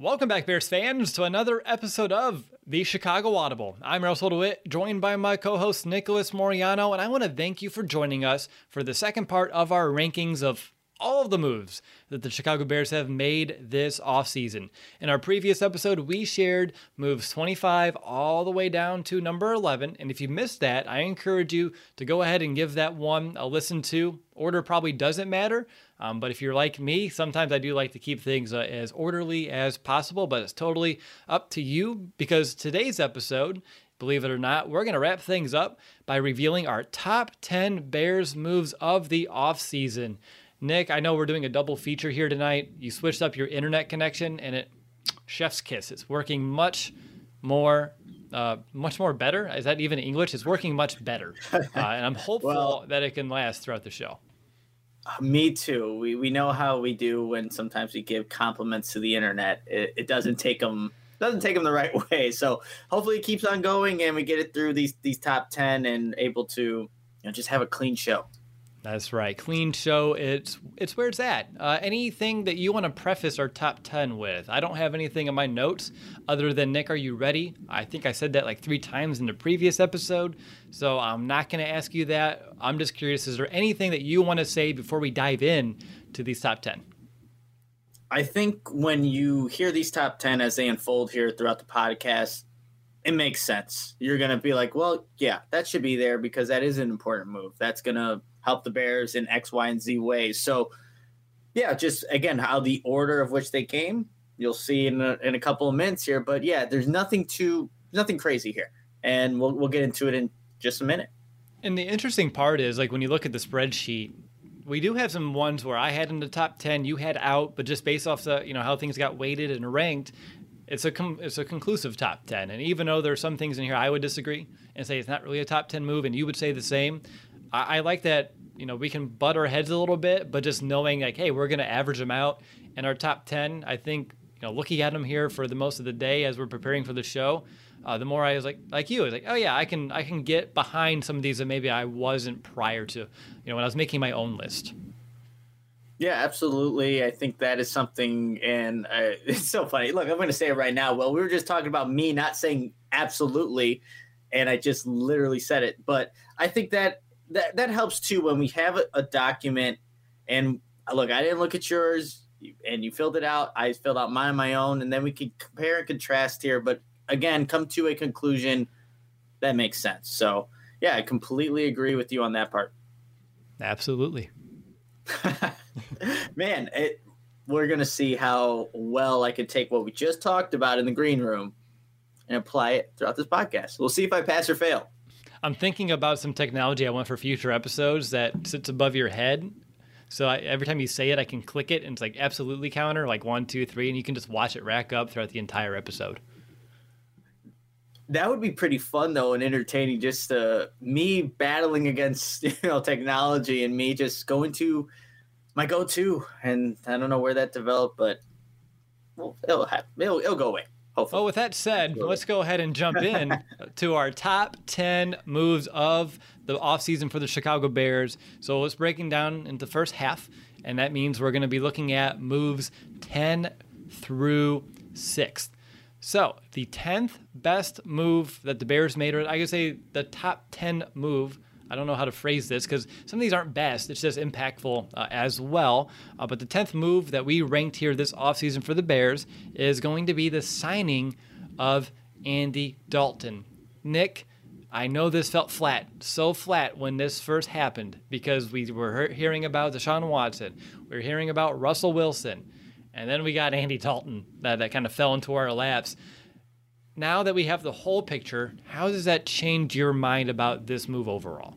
Welcome back, Bears fans, to another episode of the Chicago Audible. I'm Russell DeWitt, joined by my co host Nicholas Moriano, and I want to thank you for joining us for the second part of our rankings of all of the moves that the Chicago Bears have made this offseason. In our previous episode, we shared moves 25 all the way down to number 11. And if you missed that, I encourage you to go ahead and give that one a listen to. Order probably doesn't matter, um, but if you're like me, sometimes I do like to keep things uh, as orderly as possible, but it's totally up to you because today's episode believe it or not, we're going to wrap things up by revealing our top 10 Bears moves of the offseason. Nick, I know we're doing a double feature here tonight. You switched up your internet connection, and it chef's kiss. It's working much more, uh, much more better. Is that even English? It's working much better, uh, and I'm hopeful well, that it can last throughout the show. Me too. We we know how we do when sometimes we give compliments to the internet. It, it doesn't take them doesn't take them the right way. So hopefully it keeps on going, and we get it through these these top ten and able to you know just have a clean show. That's right. Clean show. It's it's where it's at. Uh, anything that you want to preface our top ten with? I don't have anything in my notes other than Nick. Are you ready? I think I said that like three times in the previous episode, so I'm not going to ask you that. I'm just curious. Is there anything that you want to say before we dive in to these top ten? I think when you hear these top ten as they unfold here throughout the podcast, it makes sense. You're going to be like, well, yeah, that should be there because that is an important move. That's going to help the Bears in X, Y, and Z ways. So, yeah, just again, how the order of which they came, you'll see in a, in a couple of minutes here. But yeah, there's nothing too, nothing crazy here. And we'll, we'll get into it in just a minute. And the interesting part is, like, when you look at the spreadsheet, we do have some ones where I had in the top 10, you had out, but just based off the, you know, how things got weighted and ranked, it's a com- it's a conclusive top 10 and even though there's some things in here i would disagree and say it's not really a top 10 move and you would say the same I, I like that you know we can butt our heads a little bit, but just knowing like, hey, we're going to average them out in our top ten. I think you know looking at them here for the most of the day as we're preparing for the show. Uh, the more I was like, like you, I was like, oh yeah, I can, I can get behind some of these that maybe I wasn't prior to, you know, when I was making my own list. Yeah, absolutely. I think that is something, and uh, it's so funny. Look, I'm going to say it right now. Well, we were just talking about me not saying absolutely, and I just literally said it. But I think that that that helps too when we have a, a document and look, I didn't look at yours and you filled it out. I filled out mine my own, and then we can compare and contrast here. But again, come to a conclusion that makes sense. So yeah, I completely agree with you on that part. Absolutely. Man, it, we're gonna see how well I can take what we just talked about in the green room and apply it throughout this podcast. We'll see if I pass or fail. I'm thinking about some technology I want for future episodes that sits above your head. So I, every time you say it, I can click it and it's like absolutely counter, like one, two, three, and you can just watch it rack up throughout the entire episode. That would be pretty fun though and entertaining. Just uh, me battling against you know technology and me just going to my go-to, and I don't know where that developed, but well, it'll have, it'll, it'll go away. Hopefully. Well, with that said, let's go ahead and jump in to our top 10 moves of the offseason for the Chicago Bears. So let's breaking down into the first half, and that means we're going to be looking at moves 10 through 6th. So the 10th best move that the Bears made, or I could say the top 10 move I don't know how to phrase this because some of these aren't best. It's just impactful uh, as well. Uh, but the 10th move that we ranked here this offseason for the Bears is going to be the signing of Andy Dalton. Nick, I know this felt flat, so flat when this first happened because we were hearing about Deshaun Watson, we were hearing about Russell Wilson. And then we got Andy Dalton that, that kind of fell into our laps. Now that we have the whole picture, how does that change your mind about this move overall?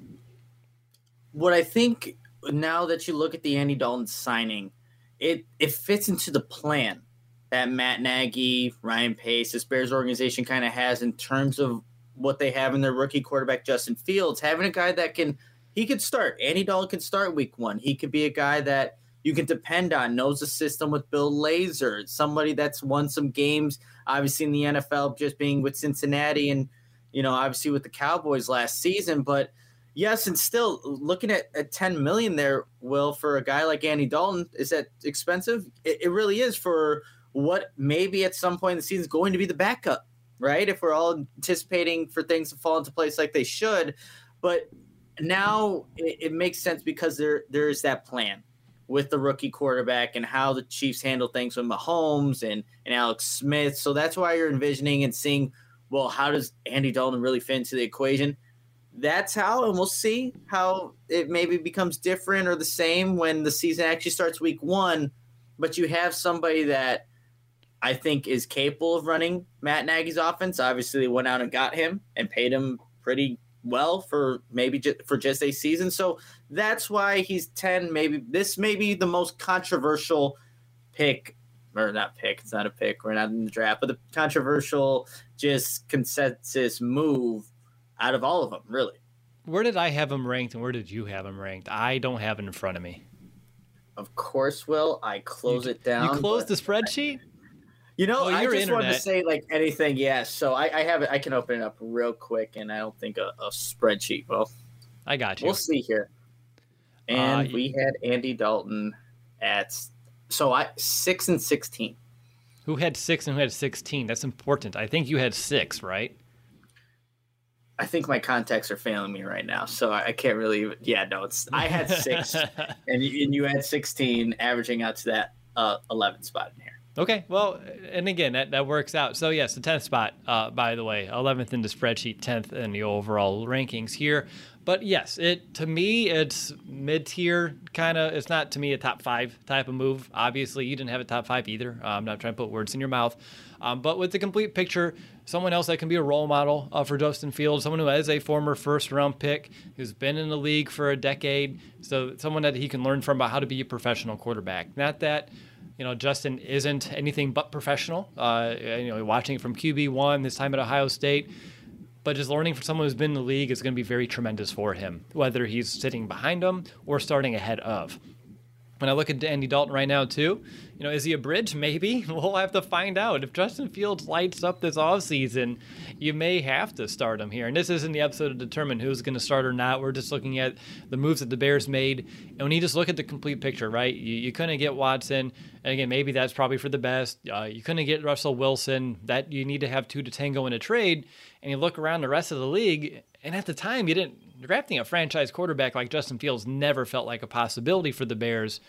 What I think now that you look at the Andy Dalton signing, it it fits into the plan that Matt Nagy, Ryan Pace, this Bears organization kind of has in terms of what they have in their rookie quarterback Justin Fields, having a guy that can he could start. Andy Dalton can start week one. He could be a guy that you can depend on, knows the system with Bill Lazor, somebody that's won some games, obviously in the NFL, just being with Cincinnati and, you know, obviously with the Cowboys last season. But yes, and still looking at, at 10 million there, Will, for a guy like Andy Dalton, is that expensive? It, it really is for what maybe at some point in the season is going to be the backup, right? If we're all anticipating for things to fall into place like they should. But now it, it makes sense because there there is that plan with the rookie quarterback and how the Chiefs handle things with Mahomes and, and Alex Smith. So that's why you're envisioning and seeing, well, how does Andy Dalton really fit into the equation? That's how, and we'll see how it maybe becomes different or the same when the season actually starts week one. But you have somebody that I think is capable of running Matt Nagy's offense. Obviously, they went out and got him and paid him pretty well for maybe just, for just a season. So that's why he's 10. Maybe this may be the most controversial pick, or not pick, it's not a pick, we're not in the draft, but the controversial just consensus move out of all of them, really. Where did I have him ranked and where did you have him ranked? I don't have it in front of me. Of course, Will. I close you, it down. You close the spreadsheet? You know, I just internet. wanted to say like anything. Yes, so I, I, have it. I can open it up real quick, and I don't think a, a spreadsheet. Well, I got you. We'll see here. And uh, we had Andy Dalton at so I six and sixteen. Who had six and who had sixteen? That's important. I think you had six, right? I think my contacts are failing me right now, so I, can't really. Yeah, no, it's I had six, and, you, and you had sixteen, averaging out to that uh, eleven spot in here. Okay, well, and again, that, that works out. So, yes, the 10th spot, uh, by the way, 11th in the spreadsheet, 10th in the overall rankings here. But yes, it to me, it's mid tier kind of. It's not to me a top five type of move. Obviously, you didn't have a top five either. Uh, I'm not trying to put words in your mouth. Um, but with the complete picture, someone else that can be a role model uh, for Justin Fields, someone who is a former first round pick, who's been in the league for a decade. So, someone that he can learn from about how to be a professional quarterback. Not that you know, Justin isn't anything but professional. Uh, you know, watching from QB one this time at Ohio State, but just learning from someone who's been in the league is going to be very tremendous for him, whether he's sitting behind him or starting ahead of. When I look at Andy Dalton right now, too, you know, is he a bridge? Maybe. We'll have to find out. If Justin Fields lights up this offseason, you may have to start him here. And this isn't the episode to determine who's going to start or not. We're just looking at the moves that the Bears made. And when you just look at the complete picture, right, you, you couldn't get Watson. And again, maybe that's probably for the best. Uh, you couldn't get Russell Wilson. That you need to have two to tango in a trade. And you look around the rest of the league, and at the time, you didn't drafting a franchise quarterback like Justin Fields never felt like a possibility for the Bears.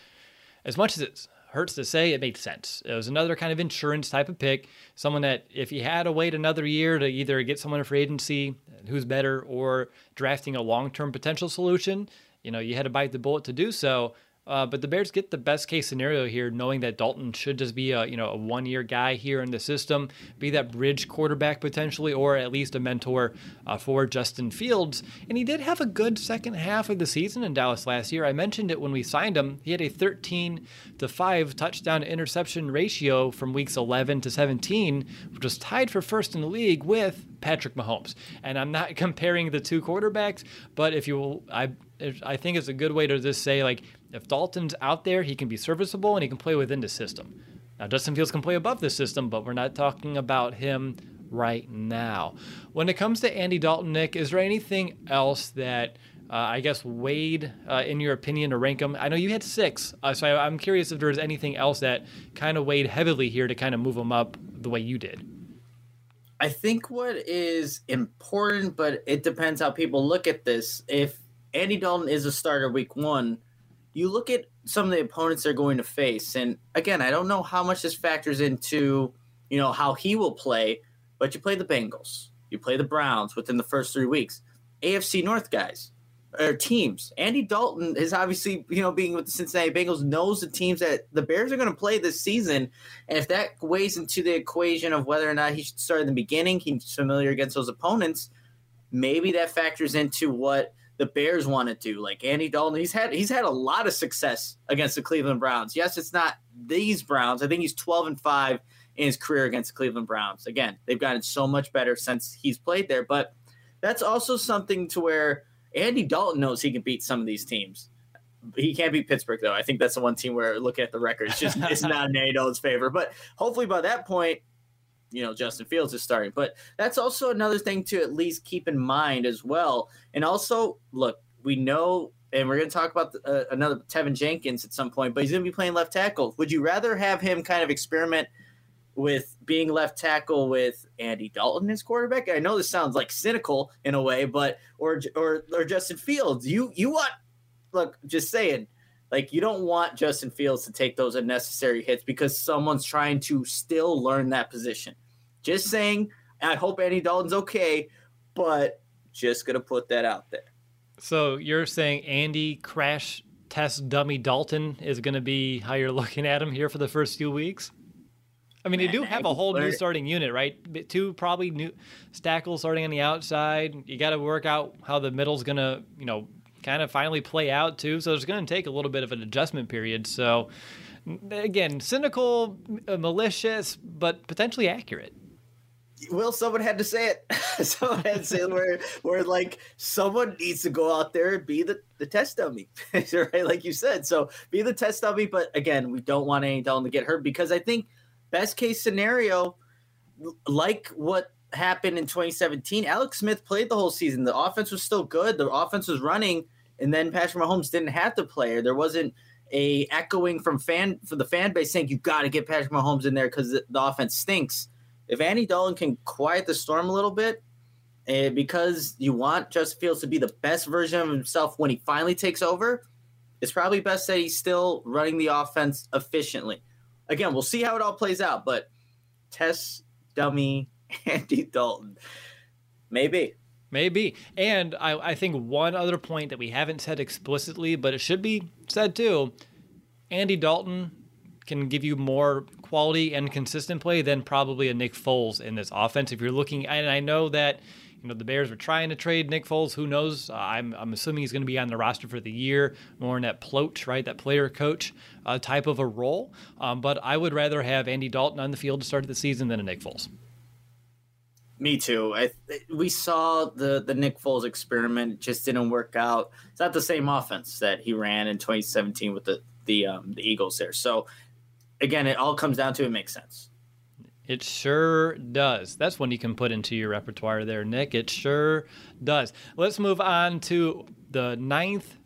As much as it hurts to say, it made sense. It was another kind of insurance type of pick, someone that if you had to wait another year to either get someone in free agency who's better or drafting a long-term potential solution, you know, you had to bite the bullet to do so. Uh, but the Bears get the best case scenario here, knowing that Dalton should just be a you know a one year guy here in the system, be that bridge quarterback potentially, or at least a mentor uh, for Justin Fields. And he did have a good second half of the season in Dallas last year. I mentioned it when we signed him. He had a 13 to five touchdown interception ratio from weeks 11 to 17, which was tied for first in the league with Patrick Mahomes. And I'm not comparing the two quarterbacks, but if you I I think it's a good way to just say like if Dalton's out there, he can be serviceable and he can play within the system. Now, Justin Fields can play above the system, but we're not talking about him right now. When it comes to Andy Dalton, Nick, is there anything else that uh, I guess weighed, uh, in your opinion, to rank him? I know you had six, uh, so I, I'm curious if there's anything else that kind of weighed heavily here to kind of move him up the way you did. I think what is important, but it depends how people look at this. If Andy Dalton is a starter week one, you look at some of the opponents they're going to face, and again, I don't know how much this factors into you know how he will play, but you play the Bengals, you play the Browns within the first three weeks, AFC North guys. or teams. Andy Dalton is obviously, you know, being with the Cincinnati Bengals, knows the teams that the Bears are going to play this season. And if that weighs into the equation of whether or not he should start in the beginning, he's familiar against those opponents, maybe that factors into what the Bears wanted to. Like Andy Dalton, he's had he's had a lot of success against the Cleveland Browns. Yes, it's not these Browns. I think he's 12 and 5 in his career against the Cleveland Browns. Again, they've gotten so much better since he's played there, but that's also something to where Andy Dalton knows he can beat some of these teams. He can't beat Pittsburgh though. I think that's the one team where looking at the record, it's just it's not in Andy Dalton's favor. But hopefully by that point, you know Justin Fields is starting. But that's also another thing to at least keep in mind as well. And also, look, we know, and we're going to talk about the, uh, another Teven Jenkins at some point, but he's going to be playing left tackle. Would you rather have him kind of experiment with being left tackle with Andy Dalton as quarterback? I know this sounds like cynical in a way, but or or or Justin Fields. You you want look, just saying, like you don't want Justin Fields to take those unnecessary hits because someone's trying to still learn that position. Just saying, I hope Andy Dalton's okay, but just gonna put that out there. So you're saying Andy crash test dummy Dalton is going to be how you're looking at him here for the first few weeks? I mean, you do have a whole new starting unit, right? Two probably new Stackle starting on the outside. You got to work out how the middle's going to, you know, kind of finally play out too. So it's going to take a little bit of an adjustment period. So again, cynical, malicious, but potentially accurate. Well, someone had to say it. someone had to say where, where like someone needs to go out there and be the, the test dummy, right? Like you said. So be the test dummy. But again, we don't want Andy Dalton to get hurt because I think – best case scenario, like what happened in 2017, Alex Smith played the whole season. The offense was still good. The offense was running, and then Patrick Mahomes didn't have to play. or There wasn't a echoing from fan for the fan base saying you got to get Patrick Mahomes in there because the, the, offense stinks. If Andy Dalton can quiet the storm a little bit, uh, because you want Justin Fields to be the best version of himself when he finally takes over, it's probably best that he's still running the offense efficiently again, we'll see how it all plays out. But test dummy Andy Dalton, maybe. Maybe. And I, I think one other point that we haven't said explicitly, but it should be said too Andy Dalton can give you more quality and consistent play than probably a Nick Foles in this offense. If you're looking, and I know that you know, the Bears were trying to trade Nick Foles. Who knows? Uh, I'm, I'm assuming he's going to be on the roster for the year, more in that float, right? That player coach uh, type of a role. Um, but I would rather have Andy Dalton on the field to start the season than a Nick Foles. Me too. I we saw the the Nick Foles experiment just didn't work out. It's not the same offense that he ran in 2017 with the the um, the Eagles there. So again, it all comes down to it makes sense. It sure does. That's one you can put into your repertoire there, Nick. It sure does. Let's move on to the ninth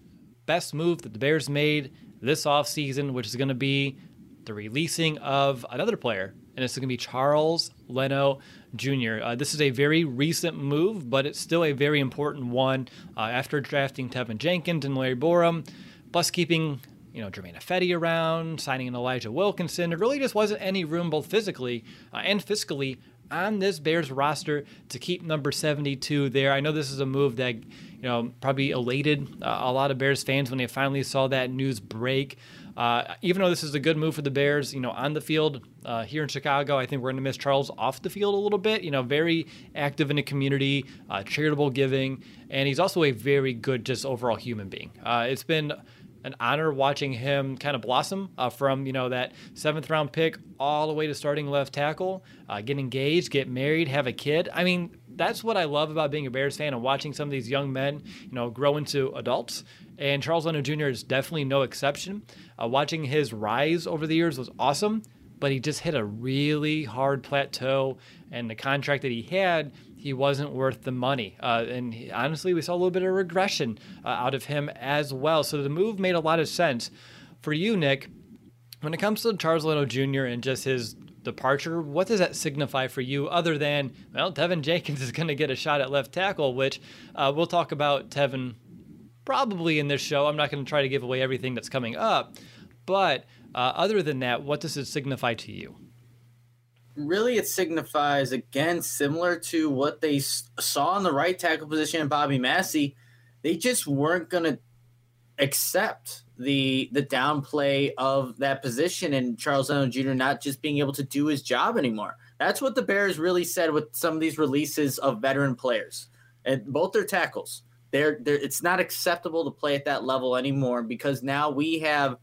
best move that the Bears made this offseason, which is going to be the releasing of another player, and it's going to be Charles Leno Jr. Uh, this is a very recent move, but it's still a very important one. Uh, after drafting Teven Jenkins and Larry Borom, plus keeping you know, Germain Ifedi around, signing an Elijah Wilkinson. There really just wasn't any room, both physically uh, and fiscally, on this Bears roster to keep number 72 there. I know this is a move that, you know, probably elated uh, a lot of Bears fans when they finally saw that news break. Uh, even though this is a good move for the Bears, you know, on the field uh, here in Chicago, I think we're going to miss Charles off the field a little bit. You know, very active in the community, uh, charitable giving, and he's also a very good, just overall human being. Uh, it's been an honor watching him kind of blossom uh, from you know that seventh round pick all the way to starting left tackle, uh, get engaged, get married, have a kid. I mean, that's what I love about being a Bears fan and watching some of these young men, you know, grow into adults. And Charles Leno Jr. is definitely no exception. Uh, watching his rise over the years was awesome, but he just hit a really hard plateau. And the contract that he had he wasn't worth the money. Uh, and he, honestly, we saw a little bit of regression uh, out of him as well. So the move made a lot of sense. For you, Nick, when it comes to Charles Leno Jr. and just his departure, what does that signify for you other than, well, Teven Jenkins is going to get a shot at left tackle, which uh, we'll talk about Teven probably in this show. I'm not going to try to give away everything that's coming up. But uh, other than that, what does it signify to you? Really it signifies again similar to what they saw in the right tackle position in Bobby Massie. they just weren't going to accept the the downplay of that position and Charles Leno Jr. not just being able to do his job anymore. That's what the Bears really said with some of these releases of veteran players and both their tackles. They're, they're it's not acceptable to play at that level anymore because now we have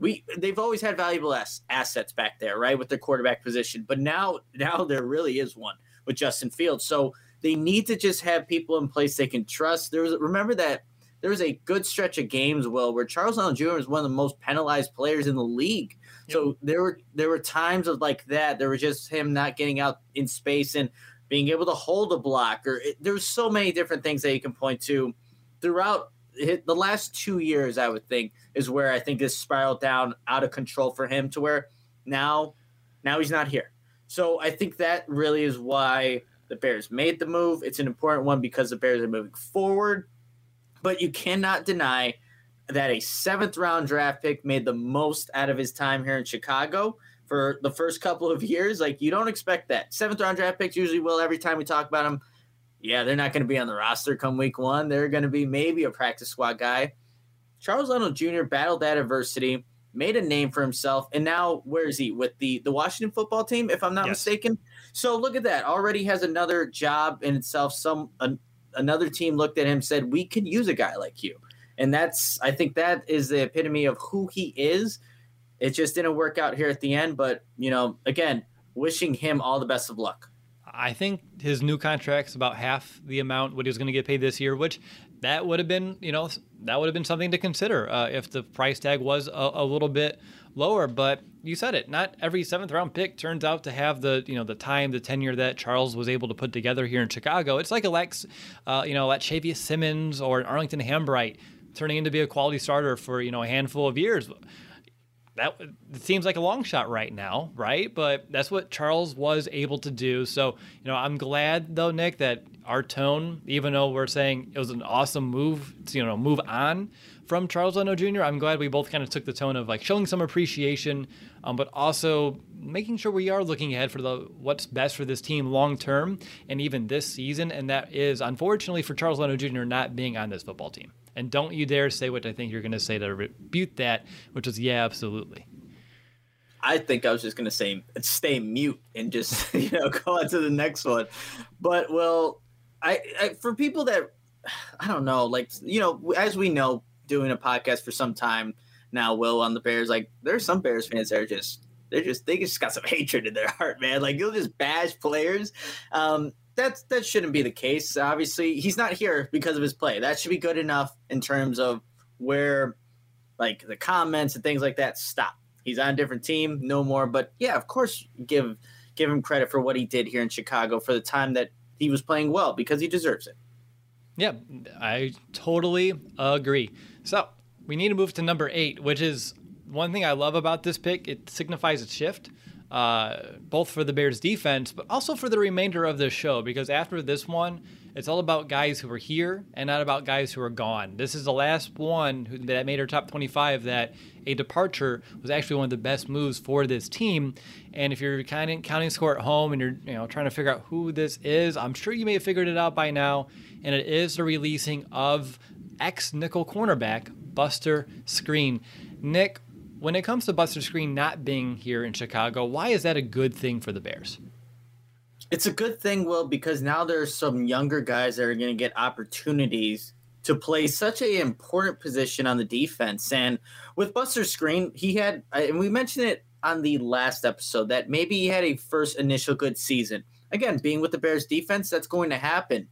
we they've always had valuable ass, assets back there, right, with their quarterback position. But now now there really is one with Justin Fields. So they need to just have people in place they can trust. There was remember that there was a good stretch of games, Will, where Charles Leno Jr. was one of the most penalized players in the league. Yep. So there were there were times of like that. There was just him not getting out in space and being able to hold a block. Or it, there's so many different things that you can point to throughout the last two years. I would think is where I think this spiraled down out of control for him to where now now he's not here. So I think that really is why the Bears made the move. It's an important one because the Bears are moving forward but you cannot deny that a seventh round draft pick made the most out of his time here in Chicago for the first couple of years. Like, you don't expect that. Seventh round draft picks usually will every time we talk about them. Yeah, they're not going to be on the roster come week one. They're going to be maybe a practice squad guy. Charles Leno Jr. battled that adversity, made a name for himself, and now where is he with the the Washington football team? If I'm not yes. mistaken. So look at that. Already has another job in itself. Some another team looked at him said we could use a guy like you and that's i think that is the epitome of who he is it just didn't work out here at the end but you know again wishing him all the best of luck i think his new contract's about half the amount what he was going to get paid this year which that would have been you know that would have been something to consider uh, if the price tag was a, a little bit lower. But you said it. Not every seventh round pick turns out to have the you know the time, the tenure that Charles was able to put together here in Chicago. It's like Alex, uh, you know, Lachavious Simmons or Arlington Hambright turning into be a quality starter for you know a handful of years. That seems like a long shot right now, right? But that's what Charles was able to do. So, you know, I'm glad though, Nick, that our tone, even though we're saying it was an awesome move, you know, move on from Charles Leno Jr. I'm glad we both kind of took the tone of like showing some appreciation, um, but also making sure we are looking ahead for the what's best for this team long term and even this season. And that is unfortunately for Charles Leno Jr. not being on this football team. And don't you dare say what I think you're going to say to rebuke that, which is yeah, absolutely. I think I was just going to say stay mute and just you know go on to the next one. But well, I, I for people that I don't know, like you know, as we know, doing a podcast for some time now, Will, on the Bears. Like, there's some Bears fans that are just they're just they just got some hatred in their heart, man. Like you'll just bash players. Um, that's that shouldn't be the case. Obviously, he's not here because of his play. That should be good enough in terms of where like the comments and things like that stop. He's on a different team, no more. But yeah, of course, give give him credit for what he did here in Chicago for the time that he was playing well because he deserves it. Yeah, I totally agree. So we need to move to number eight, which is one thing I love about this pick. It signifies a shift, uh, both for the Bears defense, but also for the remainder of this show. Because after this one, it's all about guys who are here and not about guys who are gone. This is the last one who, that made our top 25 that a departure was actually one of the best moves for this team. And if you're kind of counting score at home and you're you know trying to figure out who this is, I'm sure you may have figured it out by now. And it is the releasing of ex nickel cornerback Buster Skrine. Nick, when it comes to Buster Skrine not being here in Chicago, why is that a good thing for the Bears? It's a good thing, Will, because now there's some younger guys that are going to get opportunities to play such an important position on the defense. And with Buster Skrine, he had, and we mentioned it on the last episode, that maybe he had a first initial good season. Again, being with the Bears defense, that's going to happen.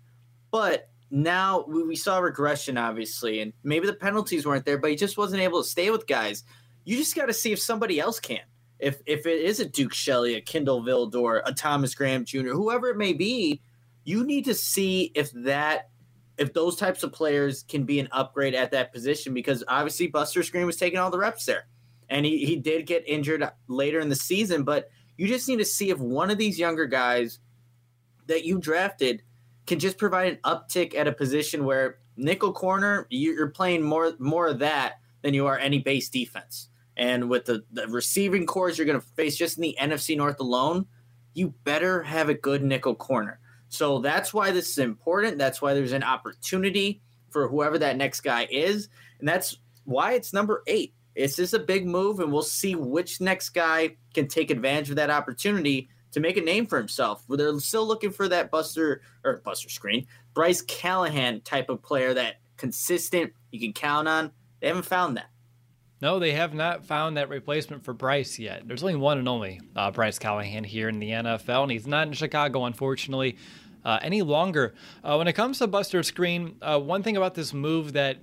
But now we saw regression, obviously, and maybe the penalties weren't there, but he just wasn't able to stay with guys. You just got to see if somebody else can. If if it is a Duke Shelley, a Kindle Vildor, a Thomas Graham Jr., whoever it may be, you need to see if that if those types of players can be an upgrade at that position because obviously Buster Skrine was taking all the reps there. And he, he did get injured later in the season, but you just need to see if one of these younger guys that you drafted can just provide an uptick at a position where nickel corner, you're playing more more of that than you are any base defense. And with the, the receiving corps you're going to face just in the NFC North alone, you better have a good nickel corner. So that's why this is important. That's why there's an opportunity for whoever that next guy is. And that's why it's number eight. It's just a big move, and we'll see which next guy can take advantage of that opportunity to make a name for himself. They're still looking for that Buster or Buster Skrine, Bryce Callahan type of player that consistent you can count on. They haven't found that. No, they have not found that replacement for Bryce yet. There's only one and only uh, Bryce Callahan here in the NFL, and he's not in Chicago, unfortunately, uh, any longer. Uh, when it comes to Buster Skrine, uh, one thing about this move that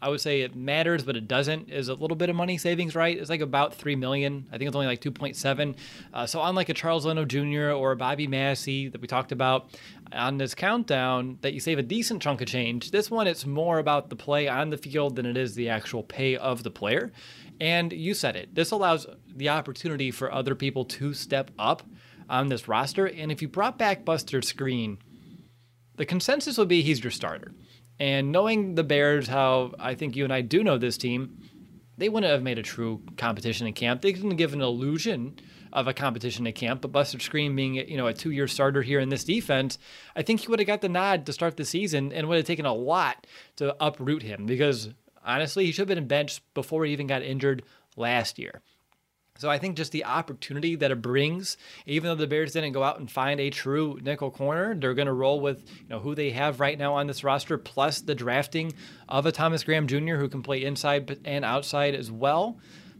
I would say it matters, but it doesn't. Is a little bit of money savings, right? It's like about three million. I think it's only like two point seven. Uh, so unlike a Charles Leno Jr. or a Bobby Massie that we talked about on this countdown, that you save a decent chunk of change. This one, it's more about the play on the field than it is the actual pay of the player. And you said it. This allows the opportunity for other people to step up on this roster. And if you brought back Buster Skrine, the consensus would be he's your starter. And knowing the Bears, how I think you and I do know this team, they wouldn't have made a true competition in camp. They didn't give an illusion of a competition in camp. But Buster Skrine being you know a two year starter here in this defense, I think he would have got the nod to start the season and would have taken a lot to uproot him because honestly he should have been benched before he even got injured last year. So I think just the opportunity that it brings, even though the Bears didn't go out and find a true nickel corner, they're going to roll with you know who they have right now on this roster, plus the drafting of a Thomas Graham Jr. who can play inside and outside as well.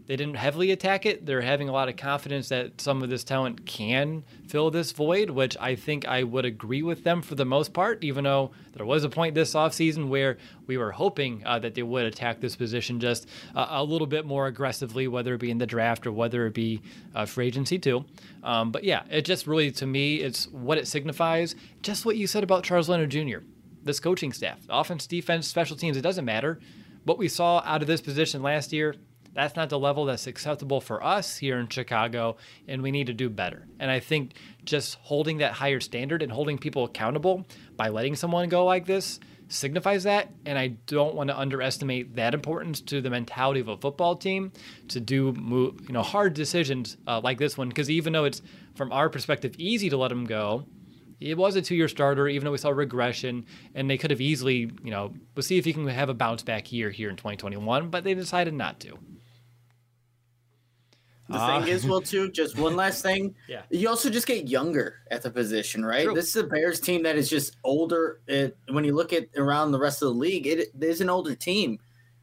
They didn't heavily attack it. They're having a lot of confidence that some of this talent can fill this void, which I think I would agree with them for the most part, even though there was a point this offseason where we were hoping uh, that they would attack this position just uh, a little bit more aggressively, whether it be in the draft or whether it be uh, free agency too. Um, but yeah, it just really, to me, it's what it signifies. Just what you said about Charles Leno Jr., this coaching staff, offense, defense, special teams, it doesn't matter. What we saw out of this position last year, that's not the level that's acceptable for us here in Chicago, and we need to do better. And I think just holding that higher standard and holding people accountable by letting someone go like this signifies that. And I don't want to underestimate that importance to the mentality of a football team to do you know hard decisions uh, like this one. Because even though it's from our perspective easy to let them go, it was a two-year starter, even though we saw regression, and they could have easily, you know, we'll see if he can have a bounce back year here in 2021, but they decided not to. The uh, thing is, well, too, just one last thing. yeah. You also just get younger at the position, right? True. This is a Bears team that is just older. It, when you look at around the rest of the league, it, it is an older team.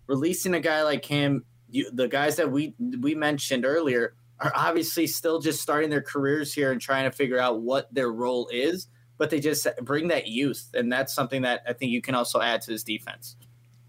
Releasing a guy like him, you, the guys that we we mentioned earlier are obviously still just starting their careers here and trying to figure out what their role is. But they just bring that youth, and that's something that I think you can also add to this defense.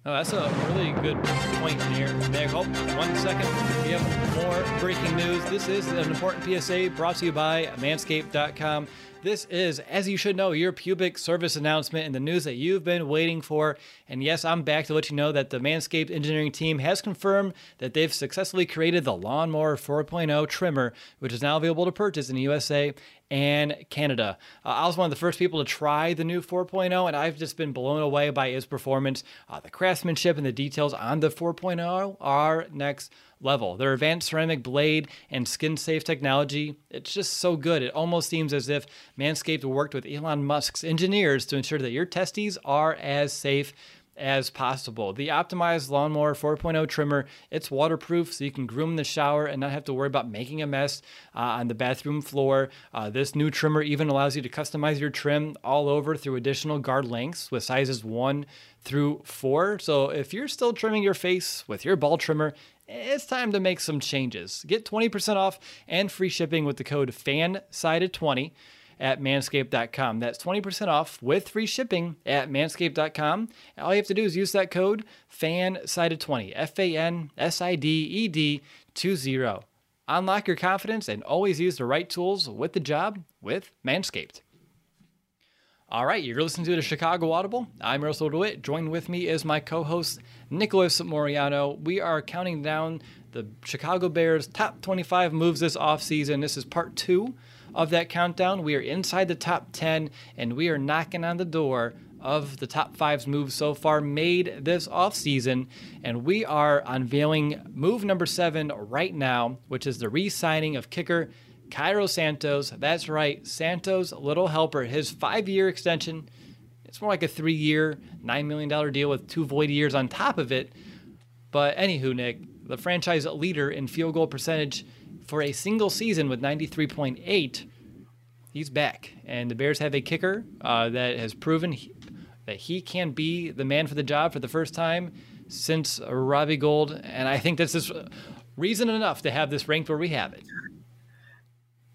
Oh, that's a really good point here, Nick. Oh, one second. We have more breaking news. This is an important PSA brought to you by Manscaped.com. This is, as you should know, your pubic service announcement and the news that you've been waiting for. And yes, I'm back to let you know that the Manscaped engineering team has confirmed that they've successfully created the Lawnmower 4.0 trimmer, which is now available to purchase in the USA and Canada. Uh, I was one of the first people to try the new 4.0, and I've just been blown away by its performance. Uh, the craftsmanship and the details on the 4.0 are next level. Their advanced ceramic blade and skin safe technology, it's just so good. It almost seems as if Manscaped worked with Elon Musk's engineers to ensure that your testes are as safe as possible. The optimized lawnmower 4.0 trimmer, it's waterproof so you can groom in the shower and not have to worry about making a mess uh, on the bathroom floor. Uh, this new trimmer even allows you to customize your trim all over through additional guard lengths with sizes 1 through 4. So if you're still trimming your face with your ball trimmer, it's time to make some changes. Get 20% off and free shipping with the code FANSIDED20 at manscaped.com. That's 20% off with free shipping at manscaped.com. All you have to do is use that code FANSIDED20, F A N S I D E D 20. Unlock your confidence and always use the right tools with the job with Manscaped. All right, you're listening to the Chicago Audible. I'm Russell DeWitt. Joined with me is my co host, Nicholas Moriano. We are counting down the Chicago Bears' top 25 moves this offseason. This is part two of that countdown. We are inside the top 10 and we are knocking on the door of the top five's moves so far made this offseason. And we are unveiling move number seven right now, which is the re signing of kicker Cairo Santos. That's right, Santos, little helper, his five year extension it's more like a three-year, nine million dollar deal with two void years on top of it. But anywho, Nick, the franchise leader in field goal percentage for a single season with 93.8, he's back, and the Bears have a kicker uh, that has proven he, that he can be the man for the job for the first time since Robbie Gould. and I think this is reason enough to have this ranked where we have it.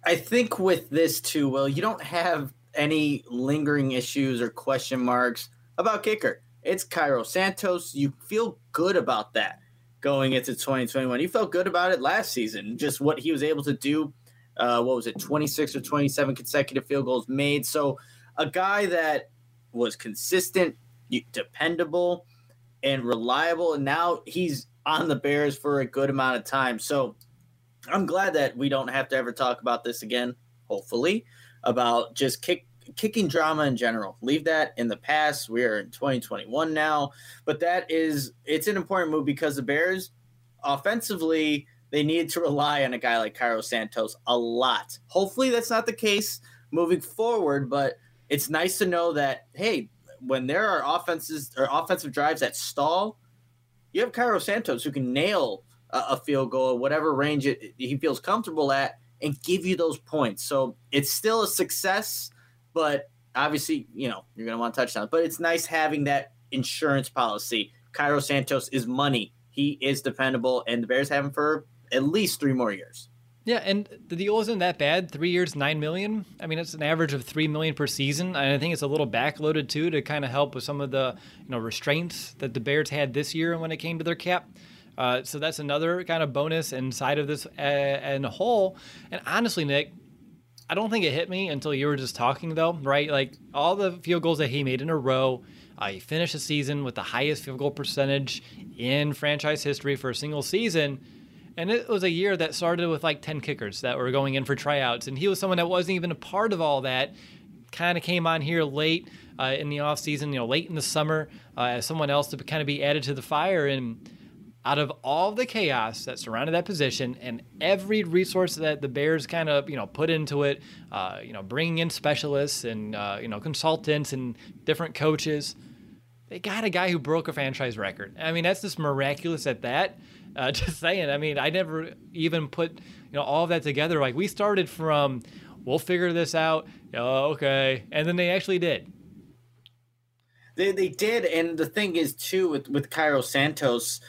I think with this too, Will, you don't have any lingering issues or question marks about kicker. It's Cairo Santos. You feel good about that going into 2021. He felt good about it last season, just what he was able to do. Uh, what was it, 26 or 27 consecutive field goals made? So, a guy that was consistent, dependable, and reliable. And now he's on the Bears for a good amount of time. So, I'm glad that we don't have to ever talk about this again, hopefully, about just kick kicking drama in general. Leave that in the past. We are in 2021 now, but that is it's an important move because the Bears offensively they need to rely on a guy like Cairo Santos a lot. Hopefully that's not the case moving forward, but it's nice to know that hey, when there are offenses or offensive drives that stall, you have Cairo Santos who can nail a, a field goal, whatever range it, he feels comfortable at, and give you those points. So it's still a success but obviously, you know, you're going to want touchdowns. But it's nice having that insurance policy. Cairo Santos is money. He is dependable, and the Bears have him for at least three more years. Yeah, and the deal isn't that bad. Three years, nine million. I mean, it's an average of three million per season, and I think it's a little backloaded too to kind of help with some of the you know restraints that the Bears had this year when it came to their cap. Uh, so that's another kind of bonus inside of this uh, and whole. And honestly, Nick, I don't think it hit me until you were just talking, though, right? Like all the field goals that he made in a row, uh, he finished the season with the highest field goal percentage in franchise history for a single season. And it was a year that started with like 10 kickers that were going in for tryouts. And he was someone that wasn't even a part of all that. Kind of came on here late uh, in the offseason, you know, late in the summer uh, as someone else to kind of be added to the fire. And out of all the chaos that surrounded that position and every resource that the Bears kind of you know put into it, uh, you know bringing in specialists and uh, you know consultants and different coaches, they got a guy who broke a franchise record. I mean that's just miraculous at that. Uh, just saying. I mean I never even put you know all of that together. Like we started from we'll figure this out. Oh, okay, and then they actually did. They, they did, and the thing is too with with Cairo Santos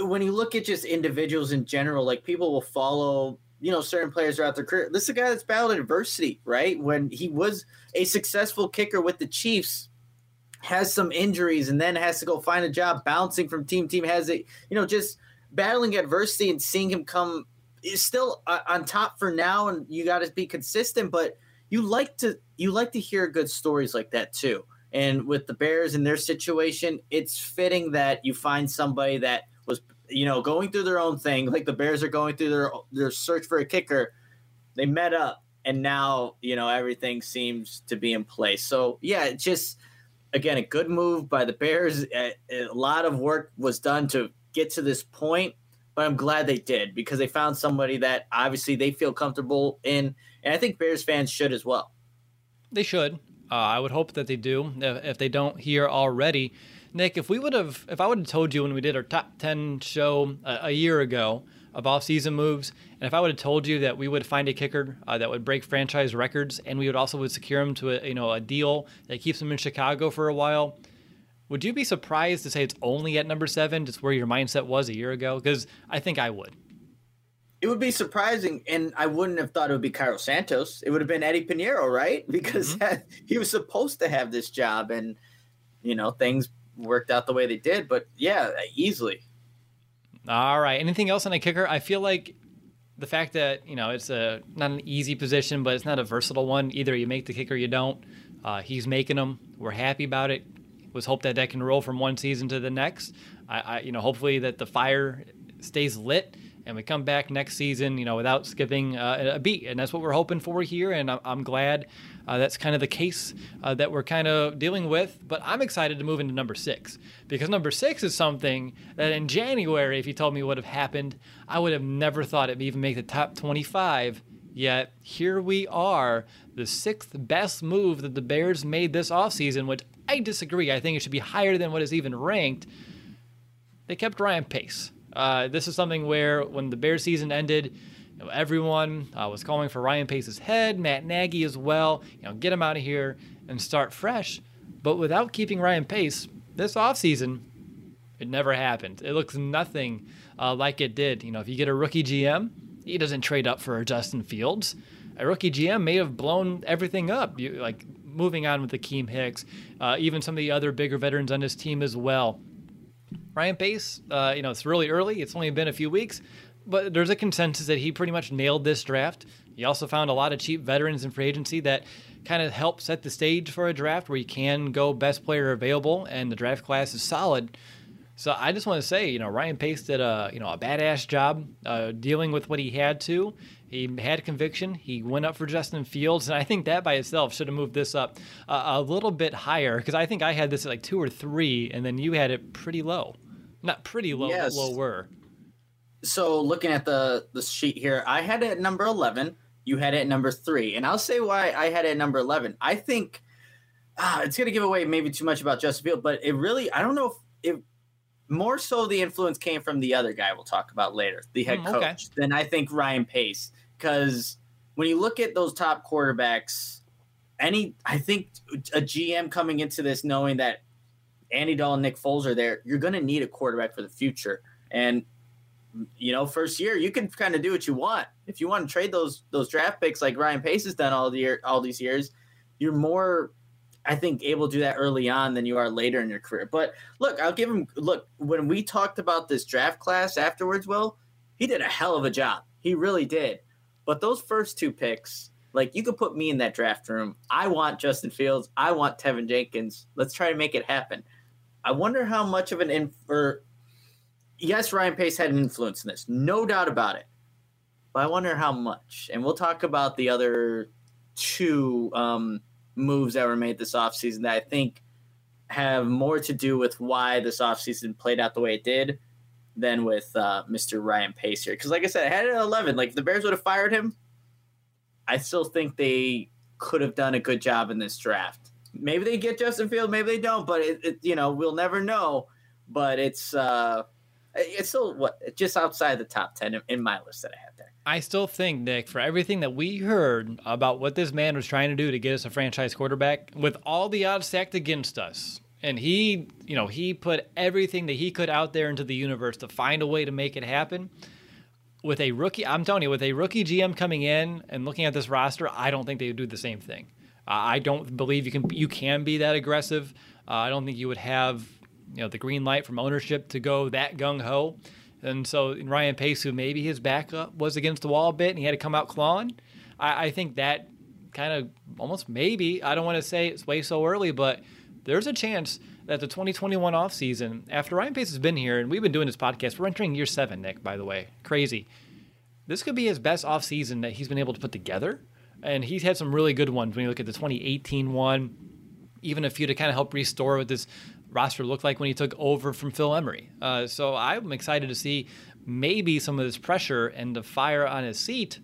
when you look at just individuals in general, like people will follow, you know, certain players throughout their career. This is a guy that's battled adversity, right? When he was a successful kicker with the Chiefs, has some injuries and then has to go find a job bouncing from team to team has it, you know, just battling adversity and seeing him come is still uh, on top for now and you got to be consistent, but you like to you like to hear good stories like that too. And with the Bears and their situation, it's fitting that you find somebody that you know going through their own thing like the bears are going through their their search for a kicker they met up and now you know everything seems to be in place. So yeah just again a good move by the bears. A, a lot of work was done to get to this point but i'm glad they did because they found somebody that obviously they feel comfortable in and i think bears fans should as well. They should. Uh, i would hope that they do. If, if they don't here already Nick, if we would have, if I would have told you when we did our top 10 show a, a year ago of off-season moves, and if I would have told you that we would find a kicker uh, that would break franchise records, and we would also would secure him to a, you know a deal that keeps him in Chicago for a while, would you be surprised to say it's only at number seven, just where your mindset was a year ago? Because I think I would. It would be surprising, and I wouldn't have thought it would be Cairo Santos. It would have been Eddie Piñeiro, right? Because mm-hmm. he was supposed to have this job, and you know things worked out the way they did. But yeah, easily. All right. Anything else on a kicker? I feel like the fact that you know it's a not an easy position, but it's not a versatile one. Either you make the kicker, you don't. Uh, he's making them. We're happy about it. Was hope that that can roll from one season to the next. I, I you know, hopefully that the fire stays lit and we come back next season, you know, without skipping uh, a beat. And that's what we're hoping for here. And I'm glad uh, that's kind of the case uh, that we're kind of dealing with. But I'm excited to move into number six because number six is something that in January, if you told me would have happened, I would have never thought it'd even make the top 25 Yet here we are, the sixth best move that the Bears made this offseason, which I disagree. I think it should be higher than what is even ranked. They kept Ryan Pace. Uh, this is something where when the Bears season ended, you know, everyone uh, was calling for Ryan Pace's head, Matt Nagy as well. You know, get him out of here and start fresh. But without keeping Ryan Pace, this offseason, it never happened. It looks nothing uh, like it did. You know, if you get a rookie GM, he doesn't trade up for Justin Fields. A rookie GM may have blown everything up. You, like moving on with Akiem Hicks, uh, even some of the other bigger veterans on his team as well. Ryan Pace, uh, you know, it's really early. It's only been a few weeks, but there's a consensus that he pretty much nailed this draft. He also found a lot of cheap veterans in free agency that kind of help set the stage for a draft where you can go best player available and the draft class is solid. So I just want to say, you know, Ryan Pace did a you know a badass job uh, dealing with what he had to. He had conviction. He went up for Justin Fields, and I think that by itself should have moved this up uh, a little bit higher because I think I had this at like two or three, and then you had it pretty low, not pretty low, yes. but lower. So looking at the the sheet here, I had it at number eleven. You had it at number three, and I'll say why I had it at number eleven. I think ah, it's going to give away maybe too much about Justin Fields, but it really I don't know if it more so the influence came from the other guy we'll talk about later, the head mm, coach, okay. than I think Ryan Pace. Because when you look at those top quarterbacks, any I think a GM coming into this knowing that Andy Dalton, Nick Foles are there, you're going to need a quarterback for the future. And you know, first year you can kind of do what you want. If you want to trade those those draft picks like Ryan Pace has done all the year, all these years, you're more I think able to do that early on than you are later in your career. But look, I'll give him look when we talked about this draft class afterwards. Will he did a hell of a job. He really did. But those first two picks, like you could put me in that draft room. I want Justin Fields. I want Teven Jenkins. Let's try to make it happen. I wonder how much of an infer. Yes, Ryan Pace had an influence in this, no doubt about it. But I wonder how much. And we'll talk about the other two um, moves that were made this offseason that I think have more to do with why this offseason played out the way it did than with uh, Mr. Ryan Pace here. Because, like I said, I had it at 11. Like, if the Bears would have fired him, I still think they could have done a good job in this draft. Maybe they get Justin Field, maybe they don't, but it, it, you know we'll never know. But it's uh, it's still what just outside the top ten in, my list that I have there. I still think, Nick, for everything that we heard about what this man was trying to do to get us a franchise quarterback, with all the odds stacked against us, and he, you know, he put everything that he could out there into the universe to find a way to make it happen. With a rookie, I'm telling you, with a rookie GM coming in and looking at this roster, I don't think they would do the same thing. I don't believe you can you can be that aggressive. Uh, I don't think you would have you know the green light from ownership to go that gung ho. And so Ryan Pace, who maybe his backup was against the wall a bit and he had to come out clawing, I, I think that kind of almost maybe, I don't want to say it's way so early, but there's a chance that the 2021 offseason, after Ryan Pace has been here, and we've been doing this podcast, we're entering year seven, Nick, by the way. Crazy. This could be his best offseason that he's been able to put together. And he's had some really good ones when you look at the 2018 one, even a few to kind of help restore with this roster looked like when he took over from Phil Emery. Uh, so I'm excited to see maybe some of this pressure and the fire on his seat.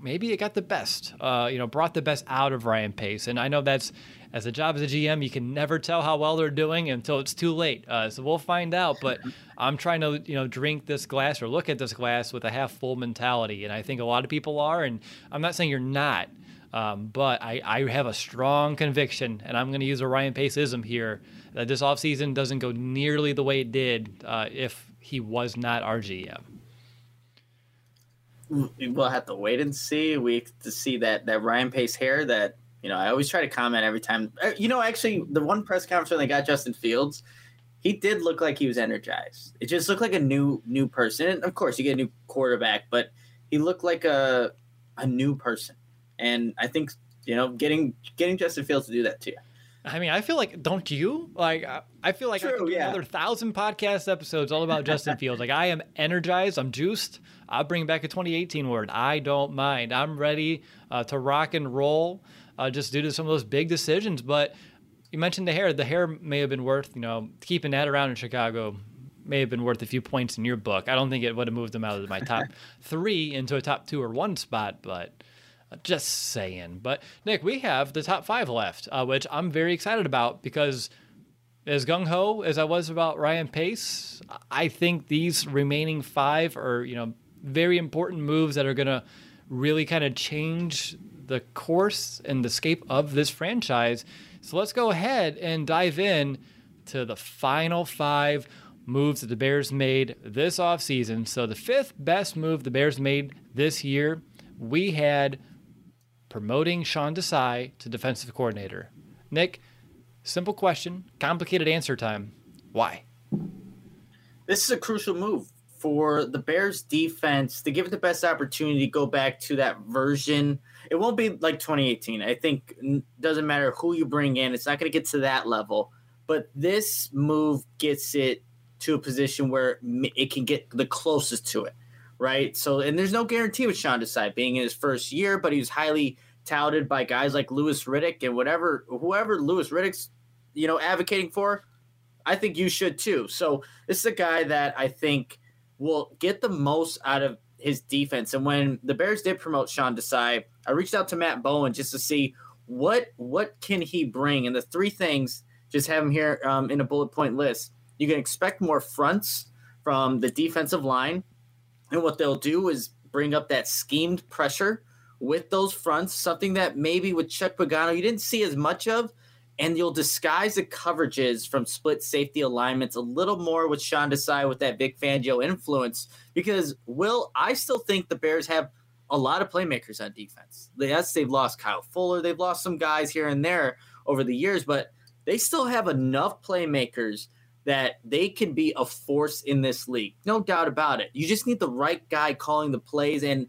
Maybe it got the best, uh, you know, brought the best out of Ryan Pace. And I know that's as a job as a GM, you can never tell how well they're doing until it's too late. Uh, so we'll find out. But I'm trying to, you know, drink this glass or look at this glass with a half full mentality. And I think a lot of people are. And I'm not saying you're not. Um, but I, I have a strong conviction, and I'm going to use a Ryan Paceism here, that this offseason doesn't go nearly the way it did uh, if he was not our GM. We'll have to wait and see. We to see that that Ryan Pace hair that you know. I always try to comment every time. Uh, you know, actually, the one press conference when they got Justin Fields, he did look like he was energized. It just looked like a new new person. And of course, you get a new quarterback, but he looked like a a new person. And I think you know, getting getting Justin Fields to do that too. I mean, I feel like, don't you? Like, I feel like True, I yeah. another thousand podcast episodes all about Justin Fields. Like, I am energized. I'm juiced. I'll bring back a 2018 word. I don't mind. I'm ready uh, to rock and roll uh, just due to some of those big decisions. But you mentioned the hair. The hair may have been worth, you know, keeping that around in Chicago may have been worth a few points in your book. I don't think it would have moved them out of my top three into a top two or one spot, but just saying. But Nick, we have the top five left, uh, which I'm very excited about because as gung ho as I was about Ryan Pace, I think these remaining five are you know very important moves that are going to really kind of change the course and the scape of this franchise. So let's go ahead and dive in to the final five moves that the Bears made this offseason. So the fifth best move the Bears made this year, we had promoting Sean Desai to defensive coordinator. Nick, simple question, complicated answer time. Why? This is a crucial move for the Bears defense to give it the best opportunity to go back to that version. It won't be like 2018. I think doesn't matter who you bring in, it's not going to get to that level. But this move gets it to a position where it can get the closest to it right? So, and there's no guarantee with Sean Desai being in his first year, but he was highly touted by guys like Louis Riddick and whatever, whoever Louis Riddick's, you know, advocating for. I think you should too. So, this is a guy that I think will get the most out of his defense. And when the Bears did promote Sean Desai, I reached out to Matt Bowen just to see what what can he bring. And the three things, just have him here um, in a bullet point list. You can expect more fronts from the defensive line. And what they'll do is bring up that schemed pressure with those fronts, something that maybe with Chuck Pagano you didn't see as much of. And you'll disguise the coverages from split safety alignments a little more with Sean Desai with that Vic Fangio influence. Because, Will, I still think the Bears have a lot of playmakers on defense. Yes, they've lost Kyle Fuller, they've lost some guys here and there over the years, but they still have enough playmakers – that they can be a force in this league. No doubt about it. You just need the right guy calling the plays and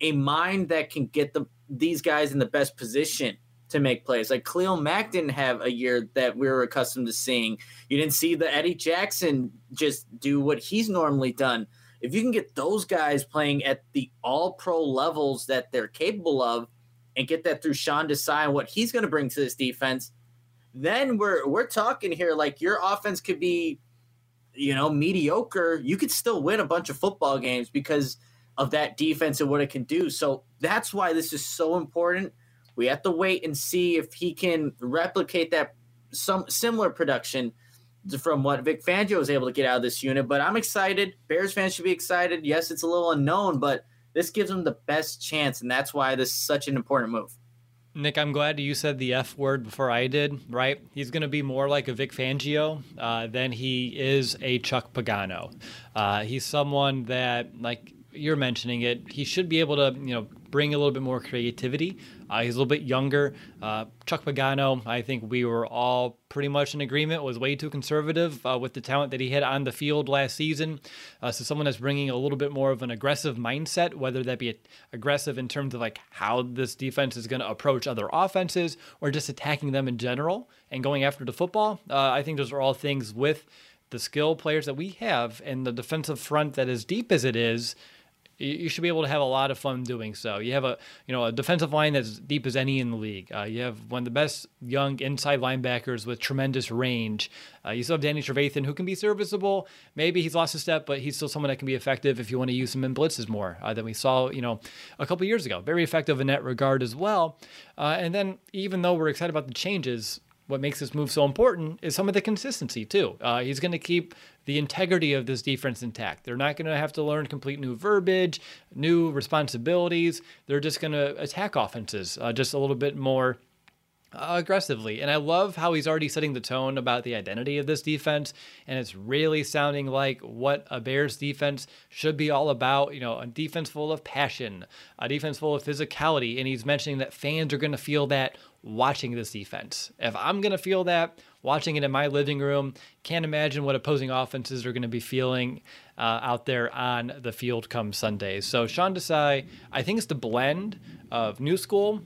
a mind that can get the these guys in the best position to make plays. Like Khalil Mack didn't have a year that we were accustomed to seeing. You didn't see the Eddie Jackson just do what he's normally done. If you can get those guys playing at the all pro levels that they're capable of and get that through Sean Desai and what he's going to bring to this defense, then we're we're talking here like your offense could be you know mediocre. You could still win a bunch of football games because of that defense and what it can do. So that's why this is so important. We have to wait and see if he can replicate that some similar production from what Vic Fangio was able to get out of this unit. But I'm excited. Bears fans should be excited. Yes it's a little unknown but this gives them the best chance and that's why this is such an important move Nick, I'm glad you said the F word before I did, right? He's going to be more like a Vic Fangio uh, than he is a Chuck Pagano. Uh, he's someone that, like you're mentioning it, he should be able to, you know, bring a little bit more creativity. Uh, he's a little bit younger. Uh, Chuck Pagano, I think we were all pretty much in agreement, was way too conservative uh, with the talent that he had on the field last season. Uh, so someone that's bringing a little bit more of an aggressive mindset, whether that be aggressive in terms of like how this defense is going to approach other offenses or just attacking them in general and going after the football. Uh, I think those are all things with the skill players that we have and the defensive front that as deep as it is you should be able to have a lot of fun doing so. You have a you know a defensive line that's deep as any in the league. Uh, you have one of the best young inside linebackers with tremendous range. Uh, you still have Danny Trevathan who can be serviceable. Maybe he's lost a step, but he's still someone that can be effective if you want to use him in blitzes more uh, than we saw you know a couple years ago. Very effective in that regard as well. Uh, and then even though we're excited about the changes, what makes this move so important is some of the consistency too. Uh, he's going to keep the integrity of this defense intact. They're not going to have to learn complete new verbiage, new responsibilities. They're just going to attack offenses uh, just a little bit more uh, aggressively. And I love how he's already setting the tone about the identity of this defense. And it's really sounding like what a Bears defense should be all about. You know, a defense full of passion, a defense full of physicality. And he's mentioning that fans are going to feel that watching this defense. If I'm going to feel that watching it in my living room, can't imagine what opposing offenses are going to be feeling uh, out there on the field come Sundays. So Sean Desai, I think it's the blend of new school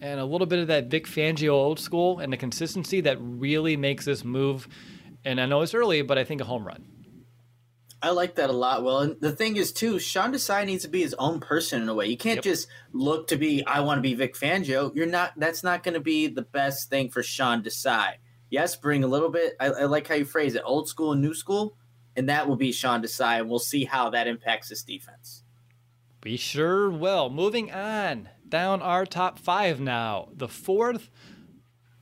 and a little bit of that Vic Fangio old school and the consistency that really makes this move. And I know it's early, but I think a home run. I like that a lot. Well, and the thing is too, Sean Desai needs to be his own person in a way. You can't yep. just look to be I want to be Vic Fangio. You're not. That's not going to be the best thing for Sean Desai. Yes, bring a little bit. I, I like how you phrase it, old school and new school, and that will be Sean Desai, and we'll see how that impacts this defense. We sure will. Moving on down our top five now. The fourth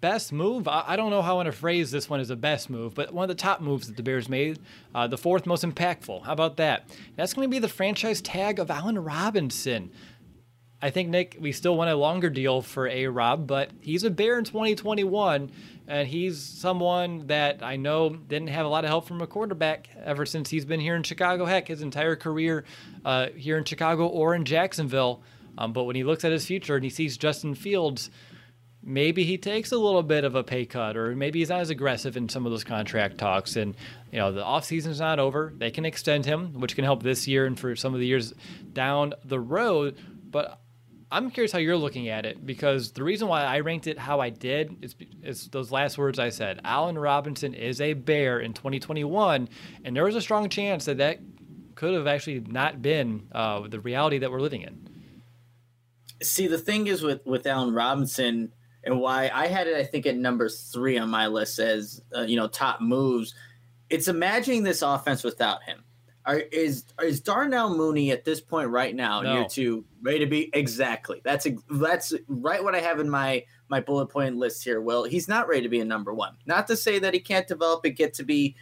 best move. I, don't know how I want to phrase this one as a best move, but one of the top moves that the Bears made. Uh, the fourth most impactful. How about that? That's going to be the franchise tag of Allen Robinson. I think Nick, we still want a longer deal for A Rob, but he's a Bear in 2021, and he's someone that I know didn't have a lot of help from a quarterback ever since he's been here in Chicago. Heck, his entire career uh, here in Chicago or in Jacksonville. Um, but when he looks at his future and he sees Justin Fields, maybe he takes a little bit of a pay cut, or maybe he's not as aggressive in some of those contract talks. And you know, the offseason's not over; they can extend him, which can help this year and for some of the years down the road. But I'm curious how you're looking at it because the reason why I ranked it how I did is, is those last words I said. Allen Robinson is a bear in 2021, and there was a strong chance that that could have actually not been uh, the reality that we're living in. See, the thing is with with Allen Robinson and why I had it, I think at number three on my list as uh, you know top moves. It's imagining this offense without him. Are, is is Darnell Mooney at this point right now, no. year two, ready to be exactly? That's that's right what I have in my my bullet point list here. Well, he's not ready to be a number one. Not to say that he can't develop and get to be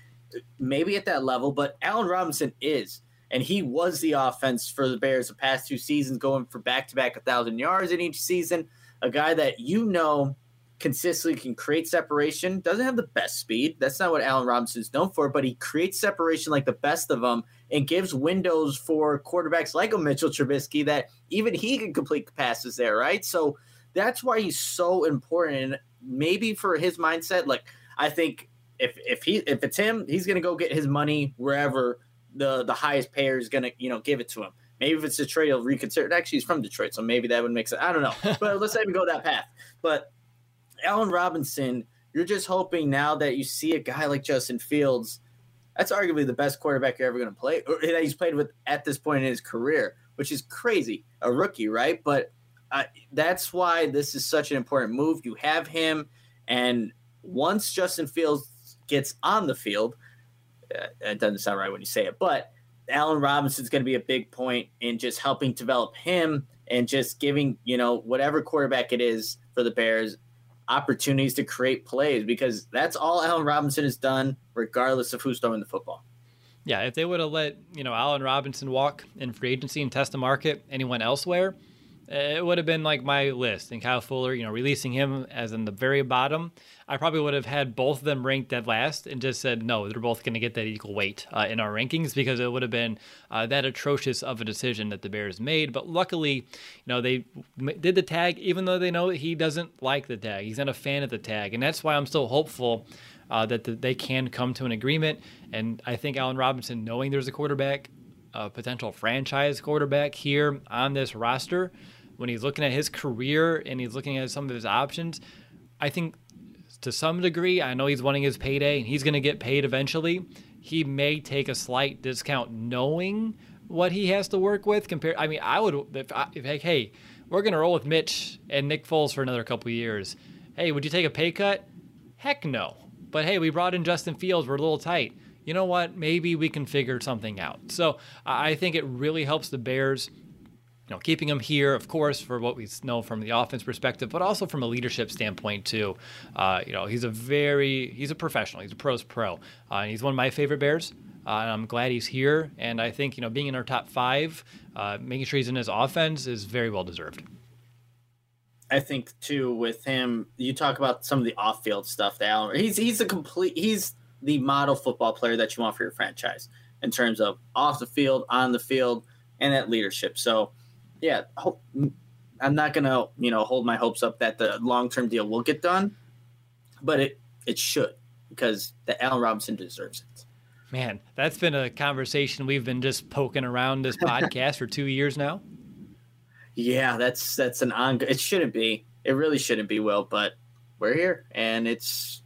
maybe at that level, but Allen Robinson is, and he was the offense for the Bears the past two seasons, going for back to back a thousand yards in each season. A guy that you know consistently can create separation. Doesn't have the best speed. That's not what Allen Robinson's known for, but he creates separation like the best of them and gives windows for quarterbacks like a Mitchell Trubisky that even he can complete passes there, right? So that's why he's so important. And maybe for his mindset, like I think if if he if it's him, he's gonna go get his money wherever the the highest payer is gonna you know give it to him. Maybe if it's Detroit, he'll reconsider. Actually, he's from Detroit, so maybe that would make sense. I don't know, but let's not even go that path. But Allen Robinson, you're just hoping now that you see a guy like Justin Fields. That's arguably the best quarterback you're ever going to play, or that he's played with at this point in his career, which is crazy. A rookie, right? But uh, that's why this is such an important move. You have him, and once Justin Fields gets on the field, uh, it doesn't sound right when you say it, but Allen Robinson's going to be a big point in just helping develop him and just giving, you know, whatever quarterback it is for the Bears opportunities to create plays because that's all Allen Robinson has done, regardless of who's throwing the football. Yeah, if they would have let you know Allen Robinson walk in free agency and test the market anyone elsewhere, it would have been like my list. And Kyle Fuller, you know, releasing him as in the very bottom, I probably would have had both of them ranked at last and just said, no, they're both going to get that equal weight uh, in our rankings because it would have been uh, that atrocious of a decision that the Bears made. But luckily, you know, they did the tag, even though they know he doesn't like the tag. He's not a fan of the tag. And that's why I'm still hopeful uh, that the, they can come to an agreement. And I think Allen Robinson, knowing there's a quarterback, a potential franchise quarterback here on this roster, when he's looking at his career and he's looking at some of his options, I think to some degree, I know he's wanting his payday and he's going to get paid eventually. He may take a slight discount knowing what he has to work with compared I mean, I would if, I, if hey, we're going to roll with Mitch and Nick Foles for another couple years. Hey, would you take a pay cut? Heck no. But hey, we brought in Justin Fields. We're a little tight. You know what? Maybe we can figure something out. So I think it really helps the Bears you know, keeping him here, of course, for what we know from the offense perspective, but also from a leadership standpoint too. Uh, you know, he's a very he's a professional. He's a pros pro, uh, and he's one of my favorite Bears. Uh, and I'm glad he's here. And I think you know, being in our top five, uh, making sure he's in his offense is very well deserved. I think too with him, you talk about some of the off-field stuff. That Allen, he's he's a complete he's the model football player that you want for your franchise in terms of off the field, on the field, and that leadership. So yeah, I'm not gonna you know hold my hopes up that the long term deal will get done, but it it should because the Allen Robinson deserves it. Man, that's been a conversation we've been just poking around this podcast for two years now. Yeah, that's that's an ongoing. It shouldn't be. It really shouldn't be. Will, but we're here, and it's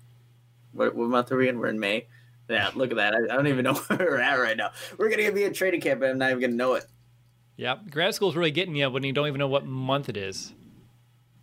what, what month are we in? We're in May. Yeah, look at that. I, I don't even know where we're at right now. We're gonna be in training camp, but I'm not even gonna know it. Yep. Grad school's really getting you when you don't even know what month it is.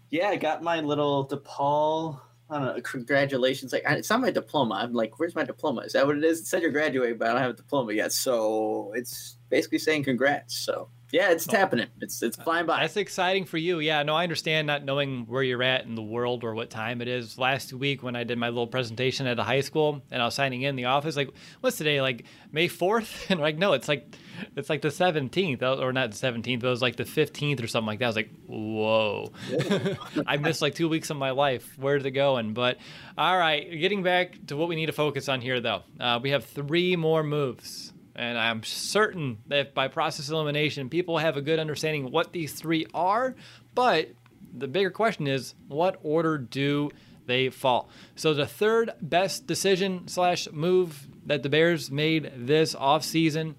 Yeah, I got my little DePaul I don't know, congratulations. Like, it's not my diploma. I'm like, where's my diploma? Is that what it is? It said you're graduating, but I don't have a diploma yet. So it's basically saying congrats. So yeah, it's oh. happening. It's it's flying by. That's exciting for you. Yeah, no, I understand not knowing where you're at in the world or what time it is. Last week when I did my little presentation at a high school and I was signing in the office, like, what's today? Like May fourth? And like, no, it's like it's like the seventeenth, or not the seventeenth, but it was like the fifteenth or something like that. I was like, whoa, I missed like two weeks of my life. Where's it going? But all right, getting back to what we need to focus on here, though, uh, we have three more moves and I'm certain that by process elimination, people have a good understanding what these three are. But the bigger question is, what order do they fall? So the third best decision slash move that the Bears made this offseason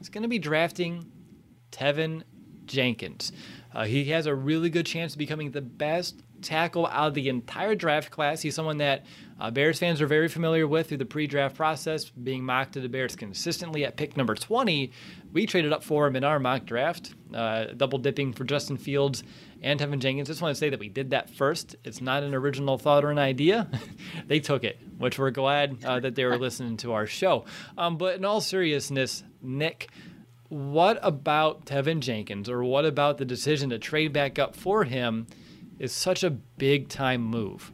is going to be drafting Teven Jenkins. Uh, he has a really good chance of becoming the best tackle out of the entire draft class. He's someone that uh, Bears fans are very familiar with through the pre draft process, being mocked to the Bears consistently at pick number 20. We traded up for him in our mock draft, uh, double dipping for Justin Fields and Teven Jenkins. Just want to say that we did that first. It's not an original thought or an idea. they took it, which we're glad uh, that they were listening to our show. Um, but in all seriousness, Nick, what about Teven Jenkins or what about the decision to trade back up for him is such a big time move?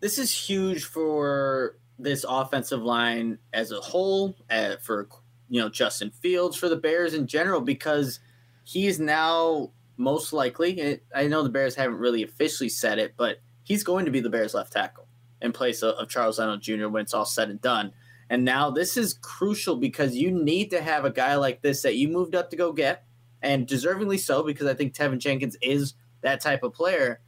this is huge for this offensive line as a whole, uh, for you know Justin Fields, for the Bears in general, because he is now most likely. I know the Bears haven't really officially said it, but he's going to be the Bears' left tackle in place of, of Charles Leno Jr. when it's all said and done. And now this is crucial because you need to have a guy like this that you moved up to go get, and deservingly so, because I think Teven Jenkins is that type of player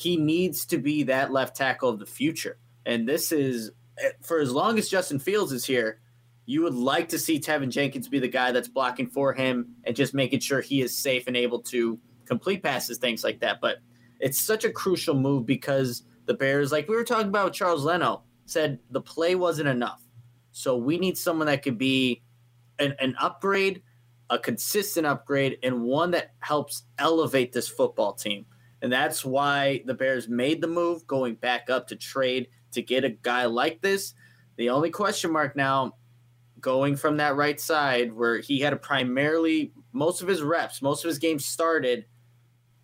he needs to be that left tackle of the future. And this is for as long as Justin Fields is here, you would like to see Teven Jenkins be the guy that's blocking for him and just making sure he is safe and able to complete passes, things like that. But it's such a crucial move because the Bears, like we were talking about Charles Leno, said the play wasn't enough. So we need someone that could be an, an upgrade, a consistent upgrade, and one that helps elevate this football team. And that's why the Bears made the move going back up to trade to get a guy like this. The only question mark now going from that right side where he had a primarily most of his reps, most of his games started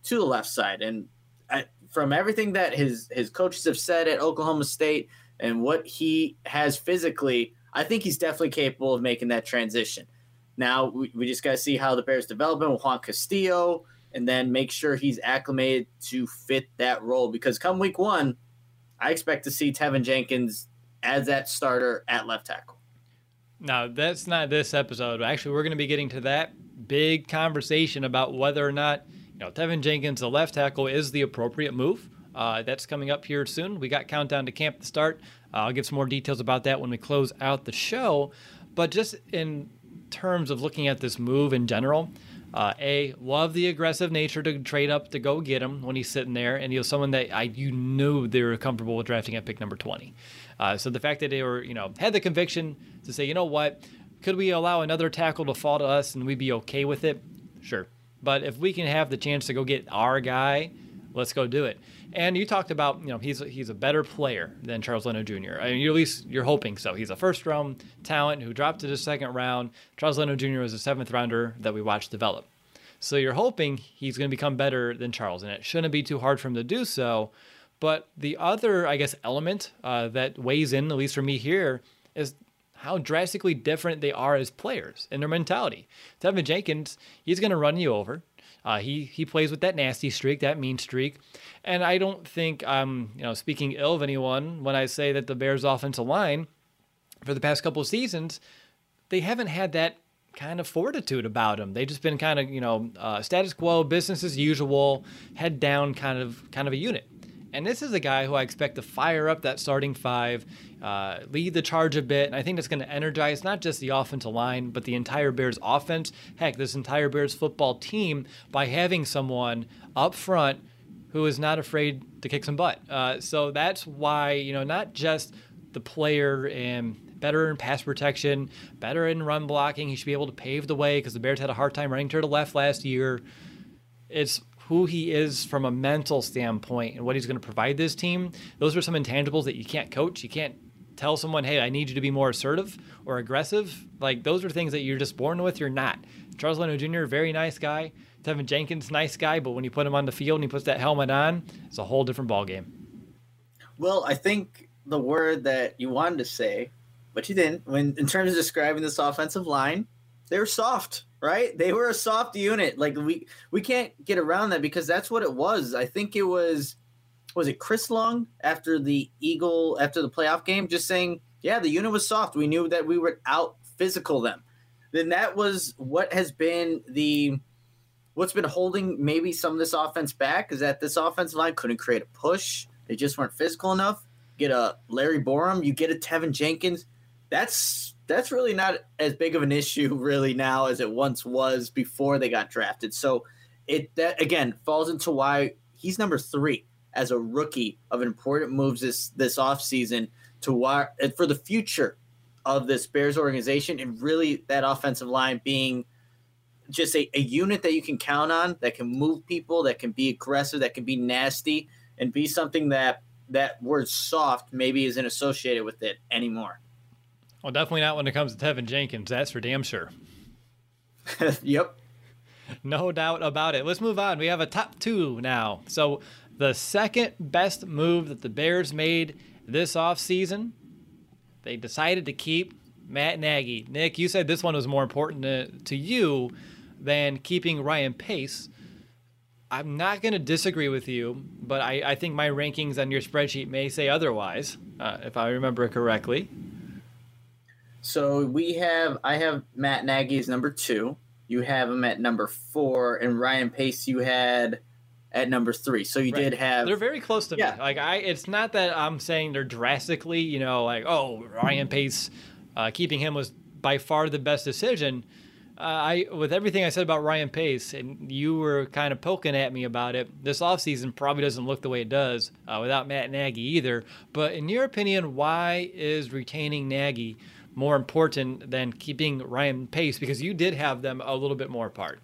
to the left side. And I, from everything that his his coaches have said at Oklahoma State and what he has physically, I think he's definitely capable of making that transition. Now we, we just got to see how the Bears develop him Juan Castillo and then make sure he's acclimated to fit that role. Because come week one, I expect to see Teven Jenkins as that starter at left tackle. Now, that's not this episode. Actually, we're going to be getting to that big conversation about whether or not you know Teven Jenkins, the left tackle, is the appropriate move. Uh, that's coming up here soon. We got countdown to camp to start. Uh, I'll give some more details about that when we close out the show. But just in terms of looking at this move in general, uh, a love the aggressive nature to trade up to go get him when he's sitting there, and he was someone that I you knew they were comfortable with drafting at pick number twenty. Uh, so the fact that they were you know had the conviction to say you know what could we allow another tackle to fall to us and we'd be okay with it, sure. But if we can have the chance to go get our guy, let's go do it. And you talked about, you know, he's he's a better player than Charles Leno Jr. I mean, at least you're hoping so. He's a first round talent who dropped to the second round. Charles Leno Jr. was a seventh rounder that we watched develop. So you're hoping he's going to become better than Charles, and it shouldn't be too hard for him to do so. But the other, I guess, element uh, that weighs in, at least for me here, is how drastically different they are as players and their mentality. Teven Jenkins, he's going to run you over. Uh, he he plays with that nasty streak, that mean streak, and I don't think I'm you know speaking ill of anyone when I say that the Bears' offensive line for the past couple of seasons they haven't had that kind of fortitude about them. They've just been kind of you know uh, status quo, business as usual, head down kind of kind of a unit. And this is a guy who I expect to fire up that starting five, uh, lead the charge a bit. And I think that's going to energize not just the offensive line, but the entire Bears offense. Heck, this entire Bears football team by having someone up front who is not afraid to kick some butt. Uh, so that's why, you know, not just the player and better in pass protection, better in run blocking. He should be able to pave the way because the Bears had a hard time running to the left last year. It's who he is from a mental standpoint and what he's going to provide this team, those are some intangibles that you can't coach. You can't tell someone, hey, I need you to be more assertive or aggressive. Like those are things that you're just born with. You're not. Charles Leno Jr., very nice guy. Teven Jenkins, nice guy, but when you put him on the field and he puts that helmet on, it's a whole different ballgame. Well, I think the word that you wanted to say, but you didn't, when in terms of describing this offensive line, they were soft, right? They were a soft unit. Like we we can't get around that because that's what it was. I think it was was it Chris Long after the Eagle after the playoff game just saying, "Yeah, the unit was soft. We knew that we would out physical them." Then that was what has been the what's been holding maybe some of this offense back is that this offensive line couldn't create a push. They just weren't physical enough. Get a Larry Borom, you get a Teven Jenkins. That's that's really not as big of an issue really now as it once was before they got drafted. So it that again falls into why he's number three as a rookie of important moves this this offseason to why for the future of this Bears organization and really that offensive line being just a, a unit that you can count on that can move people, that can be aggressive, that can be nasty, and be something that that word soft maybe isn't associated with it anymore. Well, definitely not when it comes to Teven Jenkins. That's for damn sure. yep. No doubt about it. Let's move on. We have a top two now. So, the second best move that the Bears made this offseason, they decided to keep Matt Nagy. Nick, you said this one was more important to, to you than keeping Ryan Pace. I'm not going to disagree with you, but I, I, think my rankings on your spreadsheet may say otherwise, uh, if I remember correctly. So we have I have Matt Nagy as number two. You have him at number four, and Ryan Pace you had at number three. So you right. did have they're very close to yeah. me. Like I, it's not that I'm saying they're drastically, you know, like oh Ryan Pace, uh, keeping him was by far the best decision. Uh, I with everything I said about Ryan Pace, and you were kind of poking at me about it. This offseason probably doesn't look the way it does uh, without Matt Nagy either. But in your opinion, why is retaining Nagy more important than keeping Ryan Pace because you did have them a little bit more apart?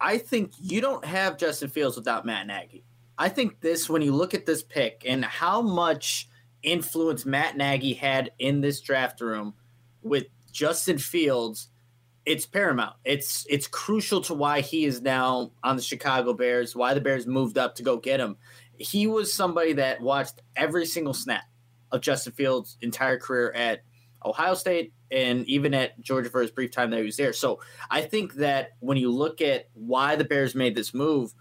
I think you don't have Justin Fields without Matt Nagy. I think this, when you look at this pick and how much influence Matt Nagy had in this draft room with Justin Fields, it's paramount. It's it's crucial to why he is now on the Chicago Bears, why the Bears moved up to go get him. He was somebody that watched every single snap of Justin Fields' entire career at Ohio State and even at Georgia for his brief time that he was there. So I think that when you look at why the Bears made this move,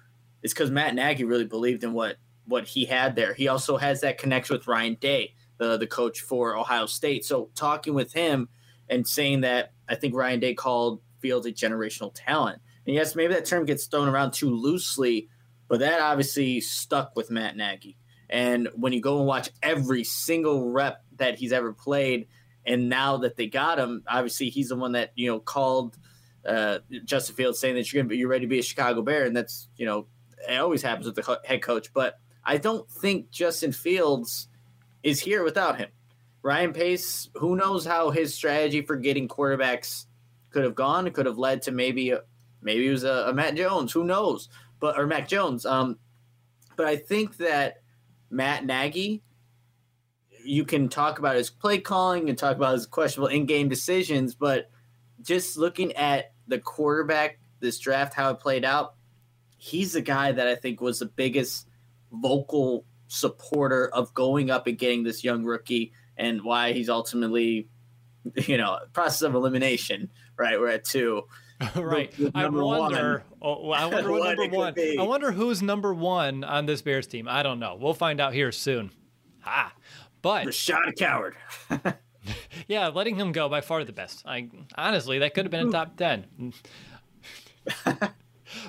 it's because Matt Nagy really believed in what what he had there. He also has that connection with Ryan Day, the the coach for Ohio State. So talking with him and saying that I think Ryan Day called Fields a generational talent. And yes, maybe that term gets thrown around too loosely, but that obviously stuck with Matt Nagy. And when you go and watch every single rep that he's ever played, and now that they got him, obviously he's the one that you know called uh, Justin Fields saying that you're gonna be you're ready to be a Chicago Bear, and that's you know it always happens with the head coach. But I don't think Justin Fields is here without him. Ryan Pace, who knows how his strategy for getting quarterbacks could have gone? It could have led to maybe maybe it was a, a Matt Jones. Who knows? But or Mac Jones. Um, but I think that Matt Nagy you can talk about his play calling and talk about his questionable in-game decisions, but just looking at the quarterback this draft, how it played out, he's the guy that I think was the biggest vocal supporter of going up and getting this young rookie and why he's ultimately, you know, process of elimination, right? We're at two. right. Oh, I wonder. Oh, I wonder what number one. I wonder who's number one on this Bears team. I don't know. We'll find out here soon. Ha. But Rashad a coward. yeah, letting him go by far the best. I honestly that could have been a top ten.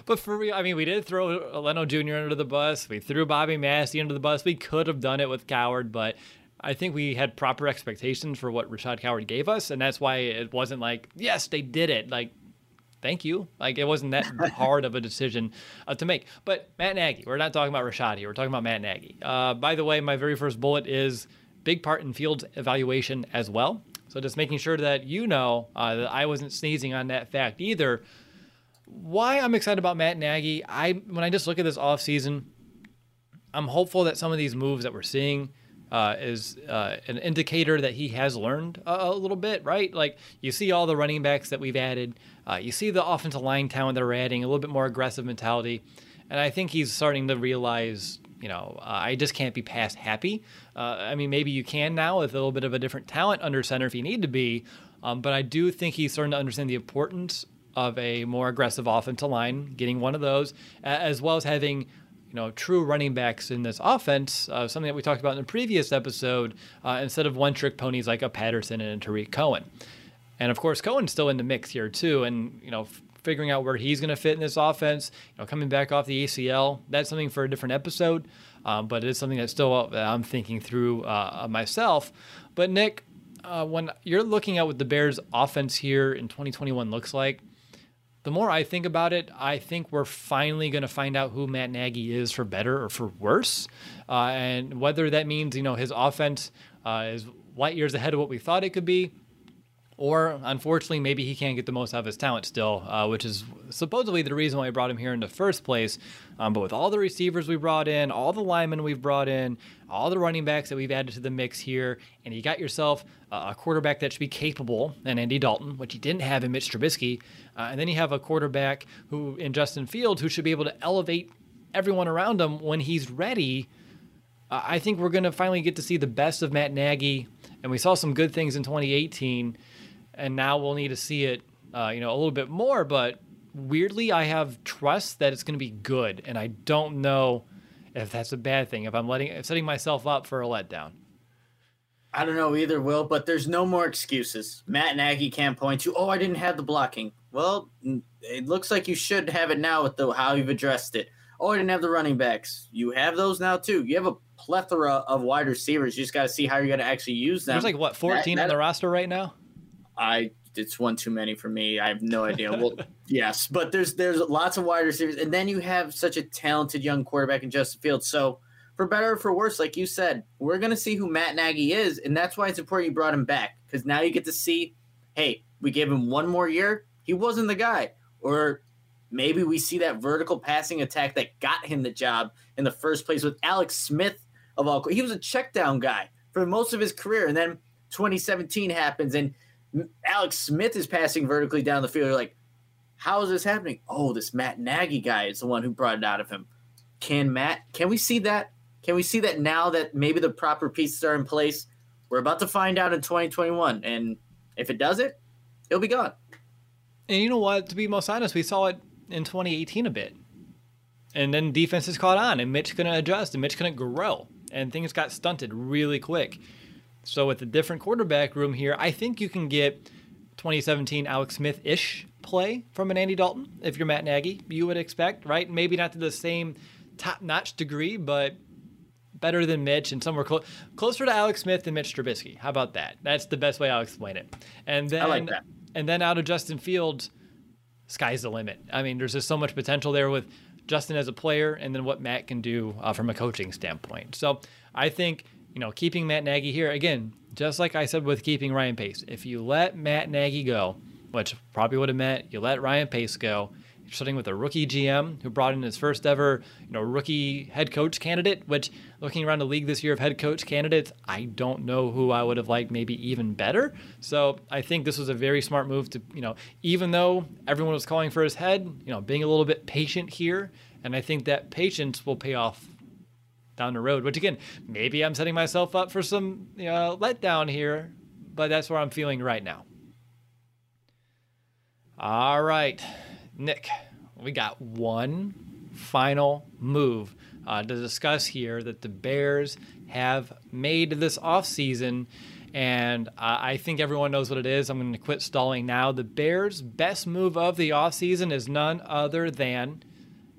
but for real, I mean, we did throw Leno Jr. under the bus. We threw Bobby Massie under the bus. We could have done it with Coward, but I think we had proper expectations for what Rashad Coward gave us, and that's why it wasn't like, yes, they did it. Like, thank you. Like, it wasn't that hard of a decision uh, to make. But Matt Nagy, we're not talking about Rashad here. We're talking about Matt Nagy. Uh, by the way, my very first bullet is big part in field evaluation as well. So just making sure that you know uh, that I wasn't sneezing on that fact either. why I'm excited about Matt Nagy, I when I just look at this offseason, I'm hopeful that some of these moves that we're seeing uh, is uh, an indicator that he has learned a, a, little bit, right? Like you see all the running backs that we've added, uh, you see the offensive line talent that we're adding, a little bit more aggressive mentality, and I think he's starting to realize, you know, uh, I just can't be past happy. Uh, I mean, maybe you can now with a little bit of a different talent under center if you need to be, um, but I do think he's starting to understand the importance of a more aggressive offensive line, getting one of those, as well as having you know true running backs in this offense. Uh, something that we talked about in the previous episode, uh, instead of one trick ponies like a Patterson and a Tarik Cohen. And of course, Cohen's still in the mix here too, and you know. F- figuring out where he's going to fit in this offense, you know, coming back off the ACL, that's something for a different episode. Um, but it's something that still uh, I'm thinking through uh, myself. But Nick, uh, when you're looking at what the Bears' offense here in 2021 looks like, the more I think about it, I think we're finally going to find out who Matt Nagy is for better or for worse. Uh, and whether that means, you know, his offense uh, is light years ahead of what we thought it could be, or unfortunately, maybe he can't get the most out of his talent still, uh, which is supposedly the reason why we brought him here in the first place. Um, but with all the receivers we brought in, all the linemen we've brought in, all the running backs that we've added to the mix here, and you got yourself a quarterback that should be capable in Andy Dalton, which he didn't have in Mitch Trubisky, uh, and then you have a quarterback who in Justin Fields who should be able to elevate everyone around him when he's ready. Uh, I think we're going to finally get to see the best of Matt Nagy, and we saw some good things in 2018 and now we'll need to see it, uh, you know, a little bit more. But weirdly, I have trust that it's going to be good, and I don't know if that's a bad thing. If I'm letting if setting myself up for a letdown. I don't know either, Will, but there's no more excuses. Matt Nagy can't point to, oh, I didn't have the blocking. Well, it looks like you should have it now with the how you've addressed it. Oh, I didn't have the running backs. You have those now too. You have a plethora of wide receivers. You just got to see how you're going to actually use them. There's like what 14 that, that, on the roster right now. I it's one too many for me. I have no idea. well, yes, but there's there's lots of wide receivers, and then you have such a talented young quarterback in Justin Fields. So for better or for worse, like you said, we're gonna see who Matt Nagy is, and that's why it's important you brought him back because now you get to see, hey, we gave him one more year. He wasn't the guy, or maybe we see that vertical passing attack that got him the job in the first place with Alex Smith of all. He was a check down guy for most of his career, and then 2017 happens and Alex Smith is passing vertically down the field. You're like, how is this happening? Oh, this Matt Nagy guy is the one who brought it out of him. Can Matt? Can we see that? Can we see that now that maybe the proper pieces are in place? We're about to find out in 2021, and if it does it, it'll be gone. And you know what? To be most honest, we saw it in 2018 a bit, and then defenses caught on, and Mitch couldn't adjust, and Mitch couldn't grow, and things got stunted really quick. So with a different quarterback room here, I think you can get 2017 Alex Smith ish play from an Andy Dalton if you're Matt Nagy. You would expect, right? Maybe not to the same top notch degree, but better than Mitch and somewhere clo- closer to Alex Smith than Mitch Trubisky. How about that? That's the best way I'll explain it. And then, like and then out of Justin Fields, sky's the limit. I mean, there's just so much potential there with Justin as a player, and then what Matt can do uh, from a coaching standpoint. So I think you know, keeping Matt Nagy here, again, just like I said with keeping Ryan Pace, if you let Matt Nagy go, which probably would have meant you let Ryan Pace go, you're sitting with a rookie GM who brought in his first ever, you know, rookie head coach candidate, which looking around the league this year of head coach candidates, I don't know who I would have liked maybe even better. So I think this was a very smart move to, you know, even though everyone was calling for his head, you know, being a little bit patient here. And I think that patience will pay off down the road. Which again, maybe I'm setting myself up for some you know, letdown here, but that's where I'm feeling right now. All right, Nick, we got one final move uh, to discuss here that the Bears have made this offseason. And uh, I think everyone knows what it is. I'm going to quit stalling now. The Bears' best move of the offseason is none other than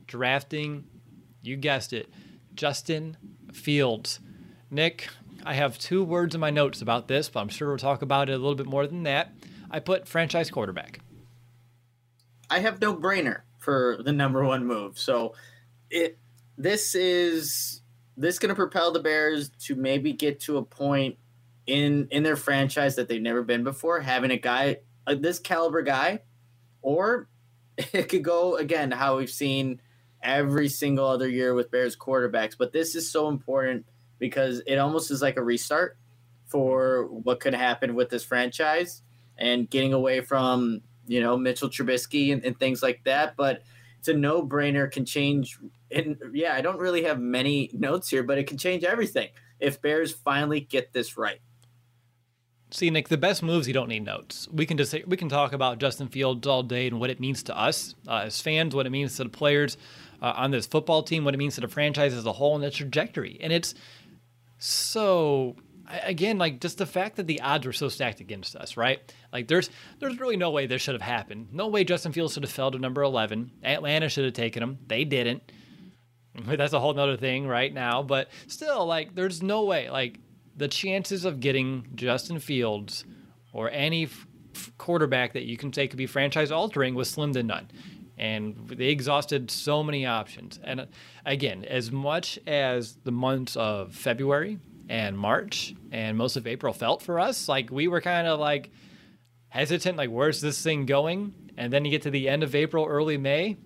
drafting, you guessed it, Justin Fields. Nick, I have two words in my notes about this, but I'm sure we'll talk about it a little bit more than that. I put franchise quarterback. I have no brainer for the number one move. So it this is this going to propel the Bears to maybe get to a point in in their franchise that they've never been before, having a guy uh, this caliber guy, or it could go again how we've seen every single other year with Bears quarterbacks, but this is so important because it almost is like a restart for what could happen with this franchise and getting away from you know Mitchell Trubisky and, and things like that. But it's a no brainer. Can change. And yeah, I don't really have many notes here, but it can change everything if Bears finally get this right. See, Nick, the best moves you don't need notes. We can just we can talk about Justin Fields all day and what it means to us uh, as fans, what it means to the players uh, on this football team, what it means to the franchise as a whole, and the trajectory. And it's so again, like just the fact that the odds were so stacked against us, right? Like there's there's really no way this should have happened. No way Justin Fields should have fell to number eleven. Atlanta should have taken him. They didn't. That's a whole nother thing right now. But still, like there's no way. Like the chances of getting Justin Fields or any f- quarterback that you can say could be franchise altering was slim to none. And they exhausted so many options. And uh, again, as much as the months of February and March and most of April felt for us, like we were kind of like hesitant, like, where's this thing going? And then you get to the end of April, early May.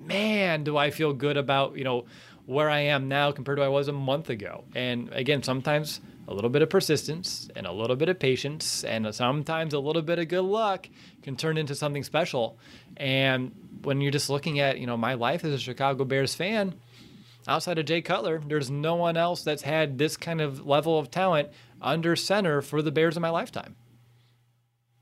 Man, do I feel good about, you know, where I am now compared to I was a month ago. And again, sometimes a little bit of persistence and a little bit of patience and sometimes a little bit of good luck can turn into something special. And when you're just looking at, you know, my life as a Chicago Bears fan, outside of Jay Cutler, there's no one else that's had this kind of level of talent under center for the Bears in my lifetime.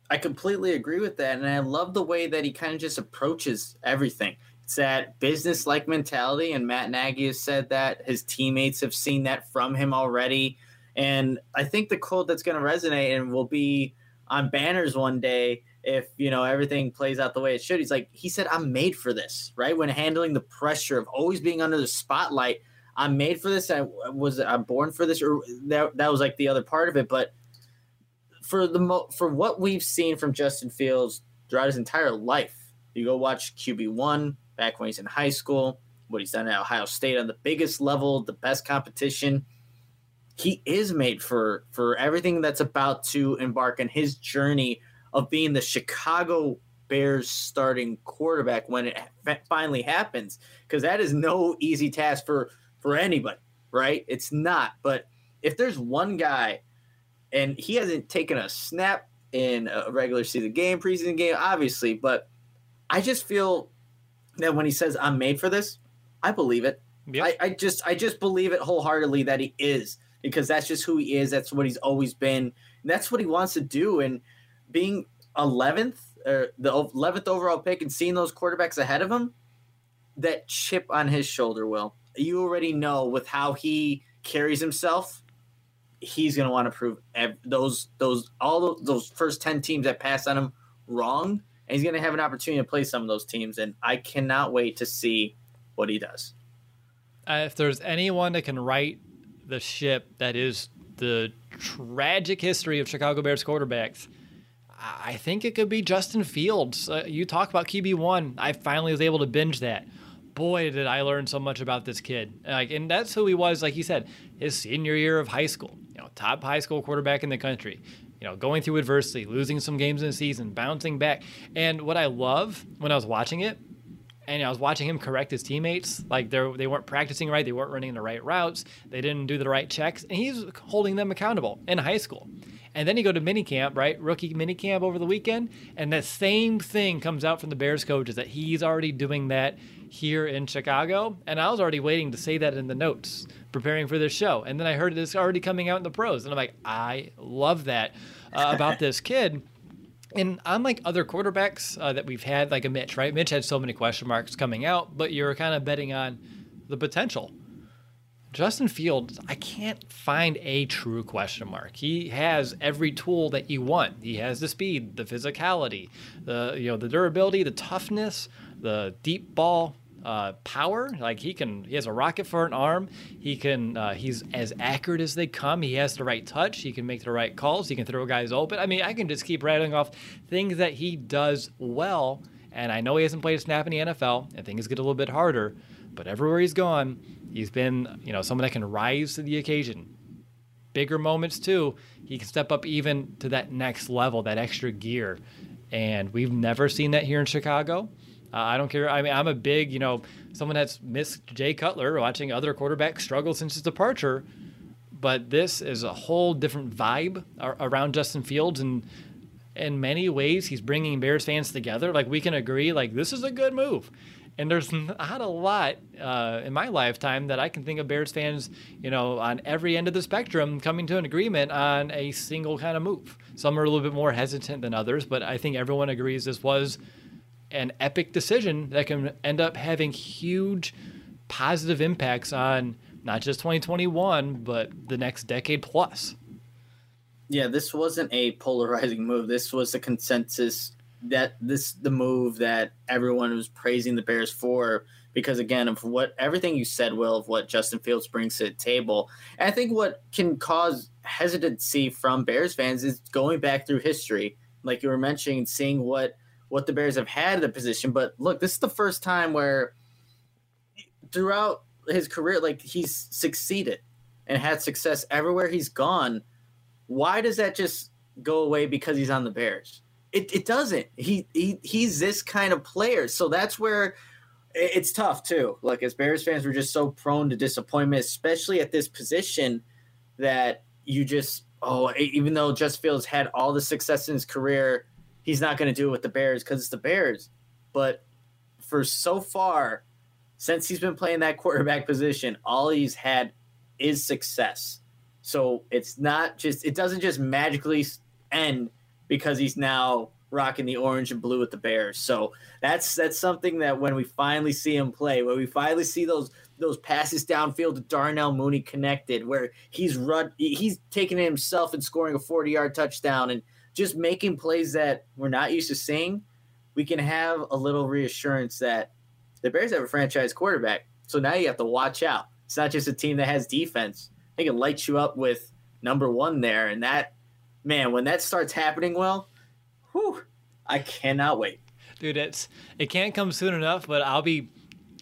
I completely agree with that. And I love the way that he kind of just approaches everything. It's that business like mentality. And Matt Nagy has said that. His teammates have seen that from him already. And I think the quote that's going to resonate and will be on banners one day if you know everything plays out the way it should. He's like he said, "I'm made for this." Right when handling the pressure of always being under the spotlight, I'm made for this. I was I'm born for this, or that that was like the other part of it. But for the mo- for what we've seen from Justin Fields throughout his entire life, you go watch QB one back when he's in high school, what he's done at Ohio State on the biggest level, the best competition he is made for for everything that's about to embark on his journey of being the Chicago Bears starting quarterback when it finally happens because that is no easy task for for anybody, right? It's not. But if there's one guy and he hasn't taken a snap in a regular season game, preseason game, obviously, but I just feel that when he says I'm made for this, I believe it. Yep. I, I just I just believe it wholeheartedly that he is because that's just who he is. That's what he's always been. that's what he wants to do. And being 11th or the 11th overall pick and seeing those quarterbacks ahead of him, that chip on his shoulder, will you already know with how he carries himself, he's going to want to prove those those all those first 10 teams that passed on him wrong. And he's going to have an opportunity to play some of those teams. And I cannot wait to see what he does. Uh, if there's anyone that can right the ship that is the tragic history of Chicago Bears quarterbacks, I think it could be Justin Fields. Uh, you talk about QB1. I finally was able to binge that. Boy, did I learn so much about this kid. Like, and that's who he was, like you said, his senior year of high school. You know, top high school quarterback in the country. You know, going through adversity, losing some games in the season, bouncing back. And what I love when I was watching it and I was watching him correct his teammates. Like they they weren't practicing right, they weren't running the right routes, they didn't do the right checks, and he's holding them accountable in high school. And then you go to minicamp, right? Rookie minicamp over the weekend, and that same thing comes out from the Bears coaches that he's already doing that here in Chicago. And I was already waiting to say that in the notes, preparing for this show. And then I heard it's already coming out in the pros, and I'm like, I love that uh, about this kid and unlike other quarterbacks uh, that we've had, like a Mitch, right? Mitch had so many question marks coming out, but you're kind of betting on the potential. Justin Fields, I can't find a true question mark. He has every tool that you want. He has the speed, the physicality, the you know the durability, the toughness, the deep ball uh, power. Like he can, he has a rocket for an arm. He can, uh, he's as accurate as they come. He has the right touch. He can make the right calls. He can throw guys open. I mean, I can just keep rattling off things that he does well. And I know he hasn't played a snap in the NFL, and things get a little bit harder. But everywhere he's gone, he's been, you know, someone that can rise to the occasion. Bigger moments too, he can step up even to that next level, that extra gear. And we've never seen that here in Chicago. Uh, I don't care. I mean, I'm a big, you know, someone that's missed Jay Cutler, watching other quarterbacks struggle since his departure. But this is a whole different vibe around Justin Fields, and in many ways, he's bringing Bears fans together. Like we can agree, like this is a good move. And there's not a lot uh, in my lifetime that I can think of Bears fans, you know, on every end of the spectrum coming to an agreement on a single kind of move. Some are a little bit more hesitant than others, but I think everyone agrees this was an epic decision that can end up having huge positive impacts on not just 2021, but the next decade plus. Yeah, this wasn't a polarizing move. This was a consensus that this the move that everyone was praising the Bears for because again of what everything you said will of what Justin Fields brings to the table. And I think what can cause hesitancy from Bears fans is going back through history, like you were mentioning, seeing what what the Bears have had in the position. But look, this is the first time where throughout his career, like he's succeeded and had success everywhere he's gone. Why does that just go away because he's on the Bears? It, it doesn't. He, he he's this kind of player. So that's where it's tough too. Like as Bears fans, we're just so prone to disappointment, especially at this position that you just oh, even though Justin Fields had all the success in his career, he's not going to do it with the Bears because it's the Bears. But for so far, since he's been playing that quarterback position, all he's had is success. So it's not just it doesn't just magically end because he's now rocking the orange and blue with the Bears. So that's that's something that when we finally see him play, when we finally see those those passes downfield to Darnell Mooney connected, where he's run he's taking it himself and scoring a 40 yard touchdown and just making plays that we're not used to seeing, we can have a little reassurance that the Bears have a franchise quarterback. So now you have to watch out. It's not just a team that has defense. They can light you up with number one there. And that, man, when that starts happening well, whew, I cannot wait. Dude, it's it can't come soon enough, but I'll be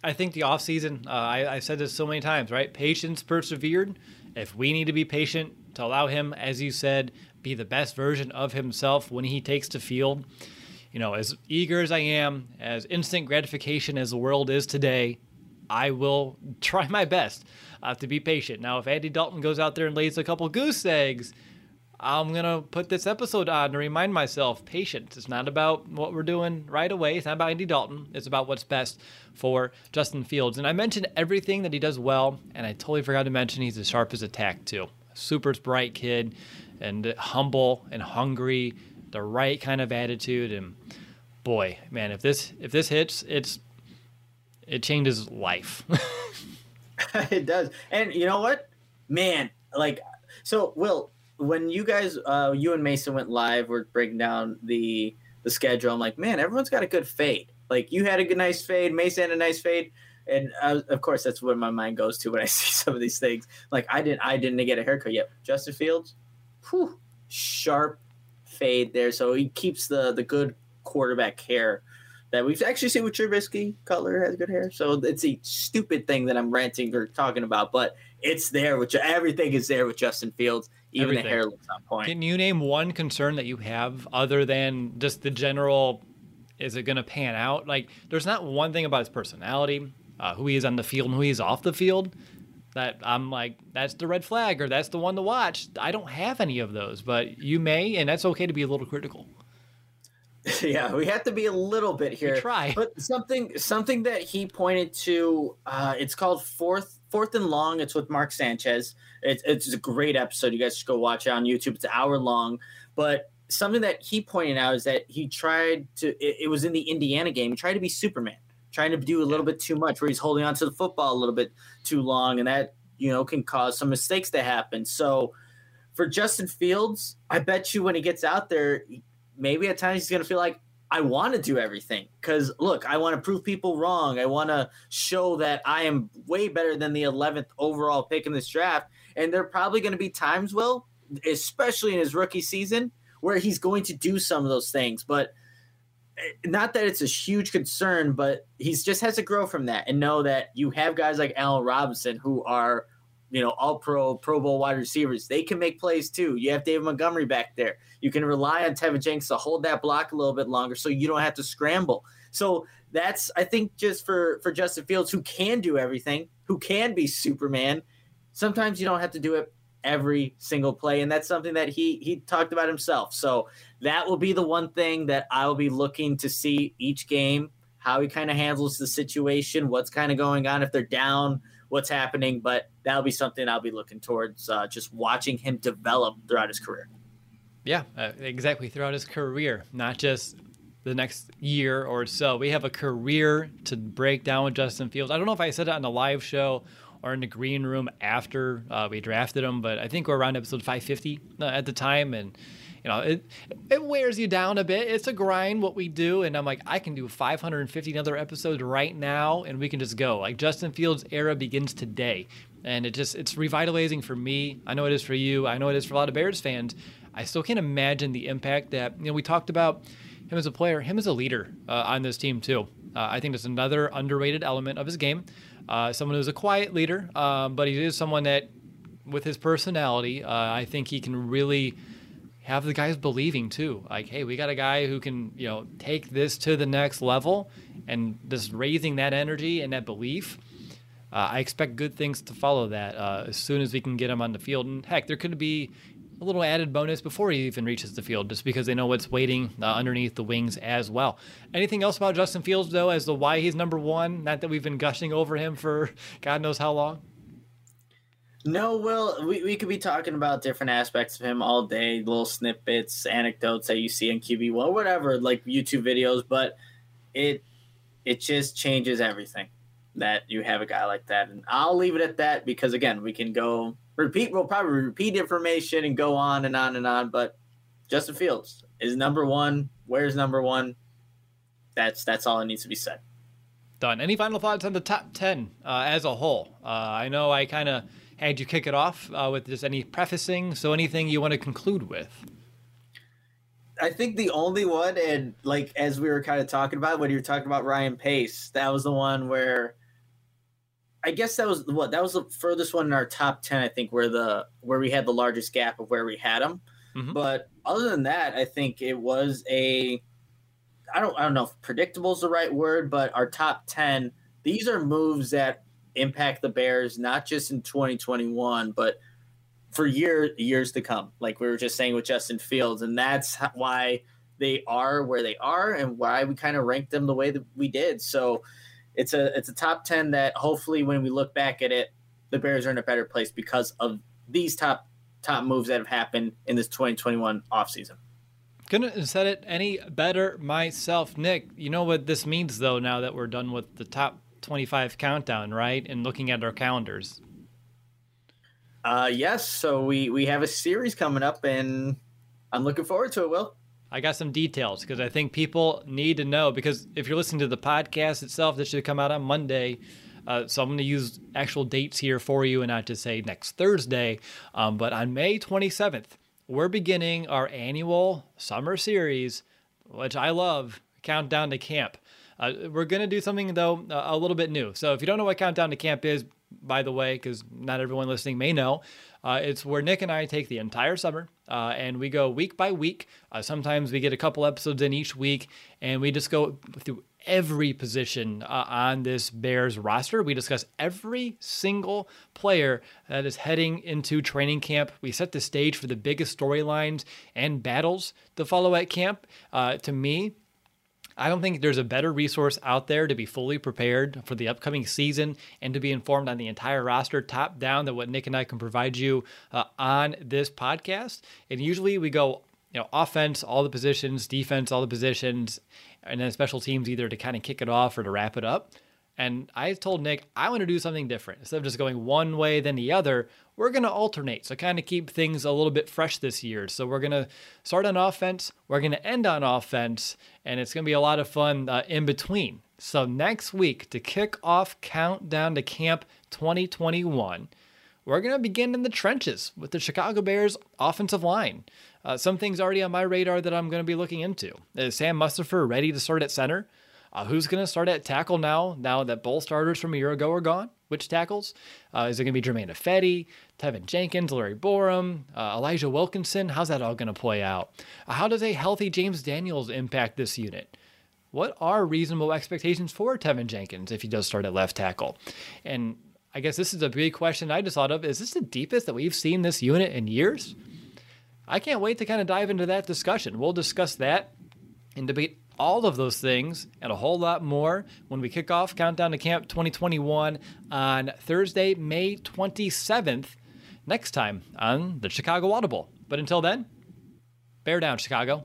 I think the offseason, uh, I, I said this so many times, right? Patience persevered. If we need to be patient to allow him, as you said, be the best version of himself when he takes to field. You know, as eager as I am, as instant gratification as the world is today, I will try my best uh, to be patient. Now, if Andy Dalton goes out there and lays a couple goose eggs, I'm going to put this episode on to remind myself patience. It's not about what we're doing right away. It's not about Andy Dalton. It's about what's best for Justin Fields. And I mentioned everything that he does well, and I totally forgot to mention he's as sharp as a tack, too. Super bright kid and humble and hungry, the right kind of attitude. And boy, man, if this if this hits, it's it changes life. it does. And you know what? Man, like so Will, when you guys uh you and Mason went live, we're breaking down the the schedule. I'm like, man, everyone's got a good fade. Like you had a good nice fade, Mason had a nice fade. And uh, of course, that's what my mind goes to when I see some of these things. Like I didn't, I didn't get a haircut yet. Justin Fields, whew, sharp fade there. So he keeps the the good quarterback hair that we've actually seen with Trubisky. Cutler has good hair, so it's a stupid thing that I'm ranting or talking about, but it's there. Which everything is there with Justin Fields. Even everything. the hair looks on point. Can you name one concern that you have other than just the general? Is it going to pan out? Like, there's not one thing about his personality, uh, who he is on the field and who he is off the field that I'm like, that's the red flag or that's the one to watch. I don't have any of those, but you may, and that's okay to be a little critical. Yeah, we have to be a little bit here. We try, but something something that he pointed to. Uh, it's called fourth fourth and long. It's with Mark Sanchez. It's it's a great episode. You guys should go watch it on YouTube. It's an hour long, but something that he pointed out is that he tried to. It, it was in the Indiana game. He tried to be Superman trying to do a little bit too much, where he's holding on to the football a little bit too long, and that you know can cause some mistakes to happen. So for Justin Fields, I bet you when he gets out there, maybe at times he's going to feel like I want to do everything because look, I want to prove people wrong. I want to show that I am way better than the 11th overall pick in this draft. And there are probably going to be times, Will, especially in his rookie season, where he's going to do some of those things. But Eh, not that it's a huge concern, but he's just has to grow from that and know that you have guys like Allen Robinson who are, you know, all pro, Pro Bowl wide receivers. They can make plays too. You have David Montgomery back there. You can rely on Teven Jenkins to hold that block a little bit longer so you don't have to scramble. So that's I think just for for Justin Fields who can do everything, who can be Superman. Sometimes you don't have to do it every single play and that's something that he he talked about himself. So that will be the one thing that I will be looking to see each game how he kind of handles the situation, what's kind of going on if they're down, what's happening, but that'll be something I'll be looking towards uh, just watching him develop throughout his career. Yeah, uh, exactly. Throughout his career, not just the next year or so. We have a career to break down with Justin Fields. I don't know if I said it on the live show or in the green room after uh, we drafted him, but I think we're around episode 550 uh, at the time, and you know it it wears you down a bit. It's a grind what we do, and I'm like I can do 550 another episodes right now, and we can just go. Like Justin Fields' era begins today, and it just it's revitalizing for me. I know it is for you. I know it is for a lot of Bears fans. I still can't imagine the impact that you know we talked about him as a player, him as a leader uh, on this team too. Uh, I think that's another underrated element of his game. Uh, someone who's a quiet leader, um, but he is someone that, with his personality, uh, I think he can really have the guys believing too. Like, hey, we got a guy who can, you know, take this to the next level, and just raising that energy and that belief. Uh, I expect good things to follow that uh, as soon as we can get him on the field. And heck, there could be a little added bonus before he even reaches the field, just because they know what's waiting uh, underneath the wings as well. Anything else about Justin Fields, though, as to why he's number one? Not that we've been gushing over him for God knows how long. No, well, we, we could be talking about different aspects of him all day, little snippets, anecdotes that you see in QB one, whatever, like YouTube videos, but it it just changes everything that you have a guy like that. And I'll leave it at that because again, we can go repeat. We'll probably repeat information and go on and on and on. But Justin Fields is number one. Where's number one? That's that's all that needs to be said. Done. Any final thoughts on the top ten uh, as a whole? Uh, I know I kind of had you kick it off uh, with just any prefacing. So anything you want to conclude with? I think the only one, and like as we were kind of talking about when you were talking about Ryan Pace, that was the one where I guess that was what that was the furthest one in our top ten. I think where the where we had the largest gap of where we had them. Mm-hmm. But other than that, I think it was a I don't I don't know if predictable is the right word, but our top ten. These are moves that impact the Bears not just in 2021, but for year years to come. Like we were just saying with Justin Fields, and that's why they are where they are, and why we kind of ranked them the way that we did. So it's a it's a top 10 that hopefully when we look back at it the bears are in a better place because of these top top moves that have happened in this 2021 offseason. Couldn't have said it any better myself. Nick you know what this means though now that we're done with the top 25 countdown right? And looking at our calendars. Uh yes. So we we have a series coming up and i'm looking forward to it will I got some details because I think people need to know. Because if you're listening to the podcast itself, this should come out on Monday. Uh, so I'm going to use actual dates here for you and not just say next Thursday. Um, but on May 27th, we're beginning our annual summer series, which I love, Countdown to Camp. Uh, we're going to do something, though, a little bit new. So if you don't know what Countdown to Camp is, by the way, because not everyone listening may know, uh, it's where Nick and I take the entire summer uh, and we go week by week. Uh, sometimes we get a couple episodes in each week, and we just go through every position uh, on this Bears roster. We discuss every single player that is heading into training camp. We set the stage for the biggest storylines and battles to follow at camp. Uh, to me, I don't think there's a better resource out there to be fully prepared for the upcoming season and to be informed on the entire roster, top down, than what Nick and I can provide you uh, on this podcast. And usually we go, you know, offense, all the positions, defense, all the positions, and then special teams either to kind of kick it off or to wrap it up. And I told Nick, I want to do something different. Instead of just going one way then the other, we're going to alternate. So kind of keep things a little bit fresh this year. So we're going to start on offense, we're going to end on offense, and it's going to be a lot of fun uh, in between. So next week, to kick off Countdown to Camp 2021, we're going to begin in the trenches with the Chicago Bears offensive line. Uh, some things already on my radar that I'm going to be looking into. Is Sam Mustipher ready to start at center? Uh, who's going to start at tackle now? Now that both starters from a year ago are gone, which tackles? Uh, is it going to be Germain Ifedi, Teven Jenkins, Larry Borom, uh, Elijah Wilkinson? How's that all going to play out? How does a healthy James Daniels impact this unit? what are reasonable expectations for Teven Jenkins if he does start at left tackle? And I guess this is a big question I just thought of. Is this the deepest that we've seen this unit in years? I can't wait to kind of dive into that discussion. We'll discuss that and debate all of those things and a whole lot more when we kick off Countdown to Camp 2021 on Thursday, May 27th, next time on the Chicago Audible. But until then, bear down, Chicago.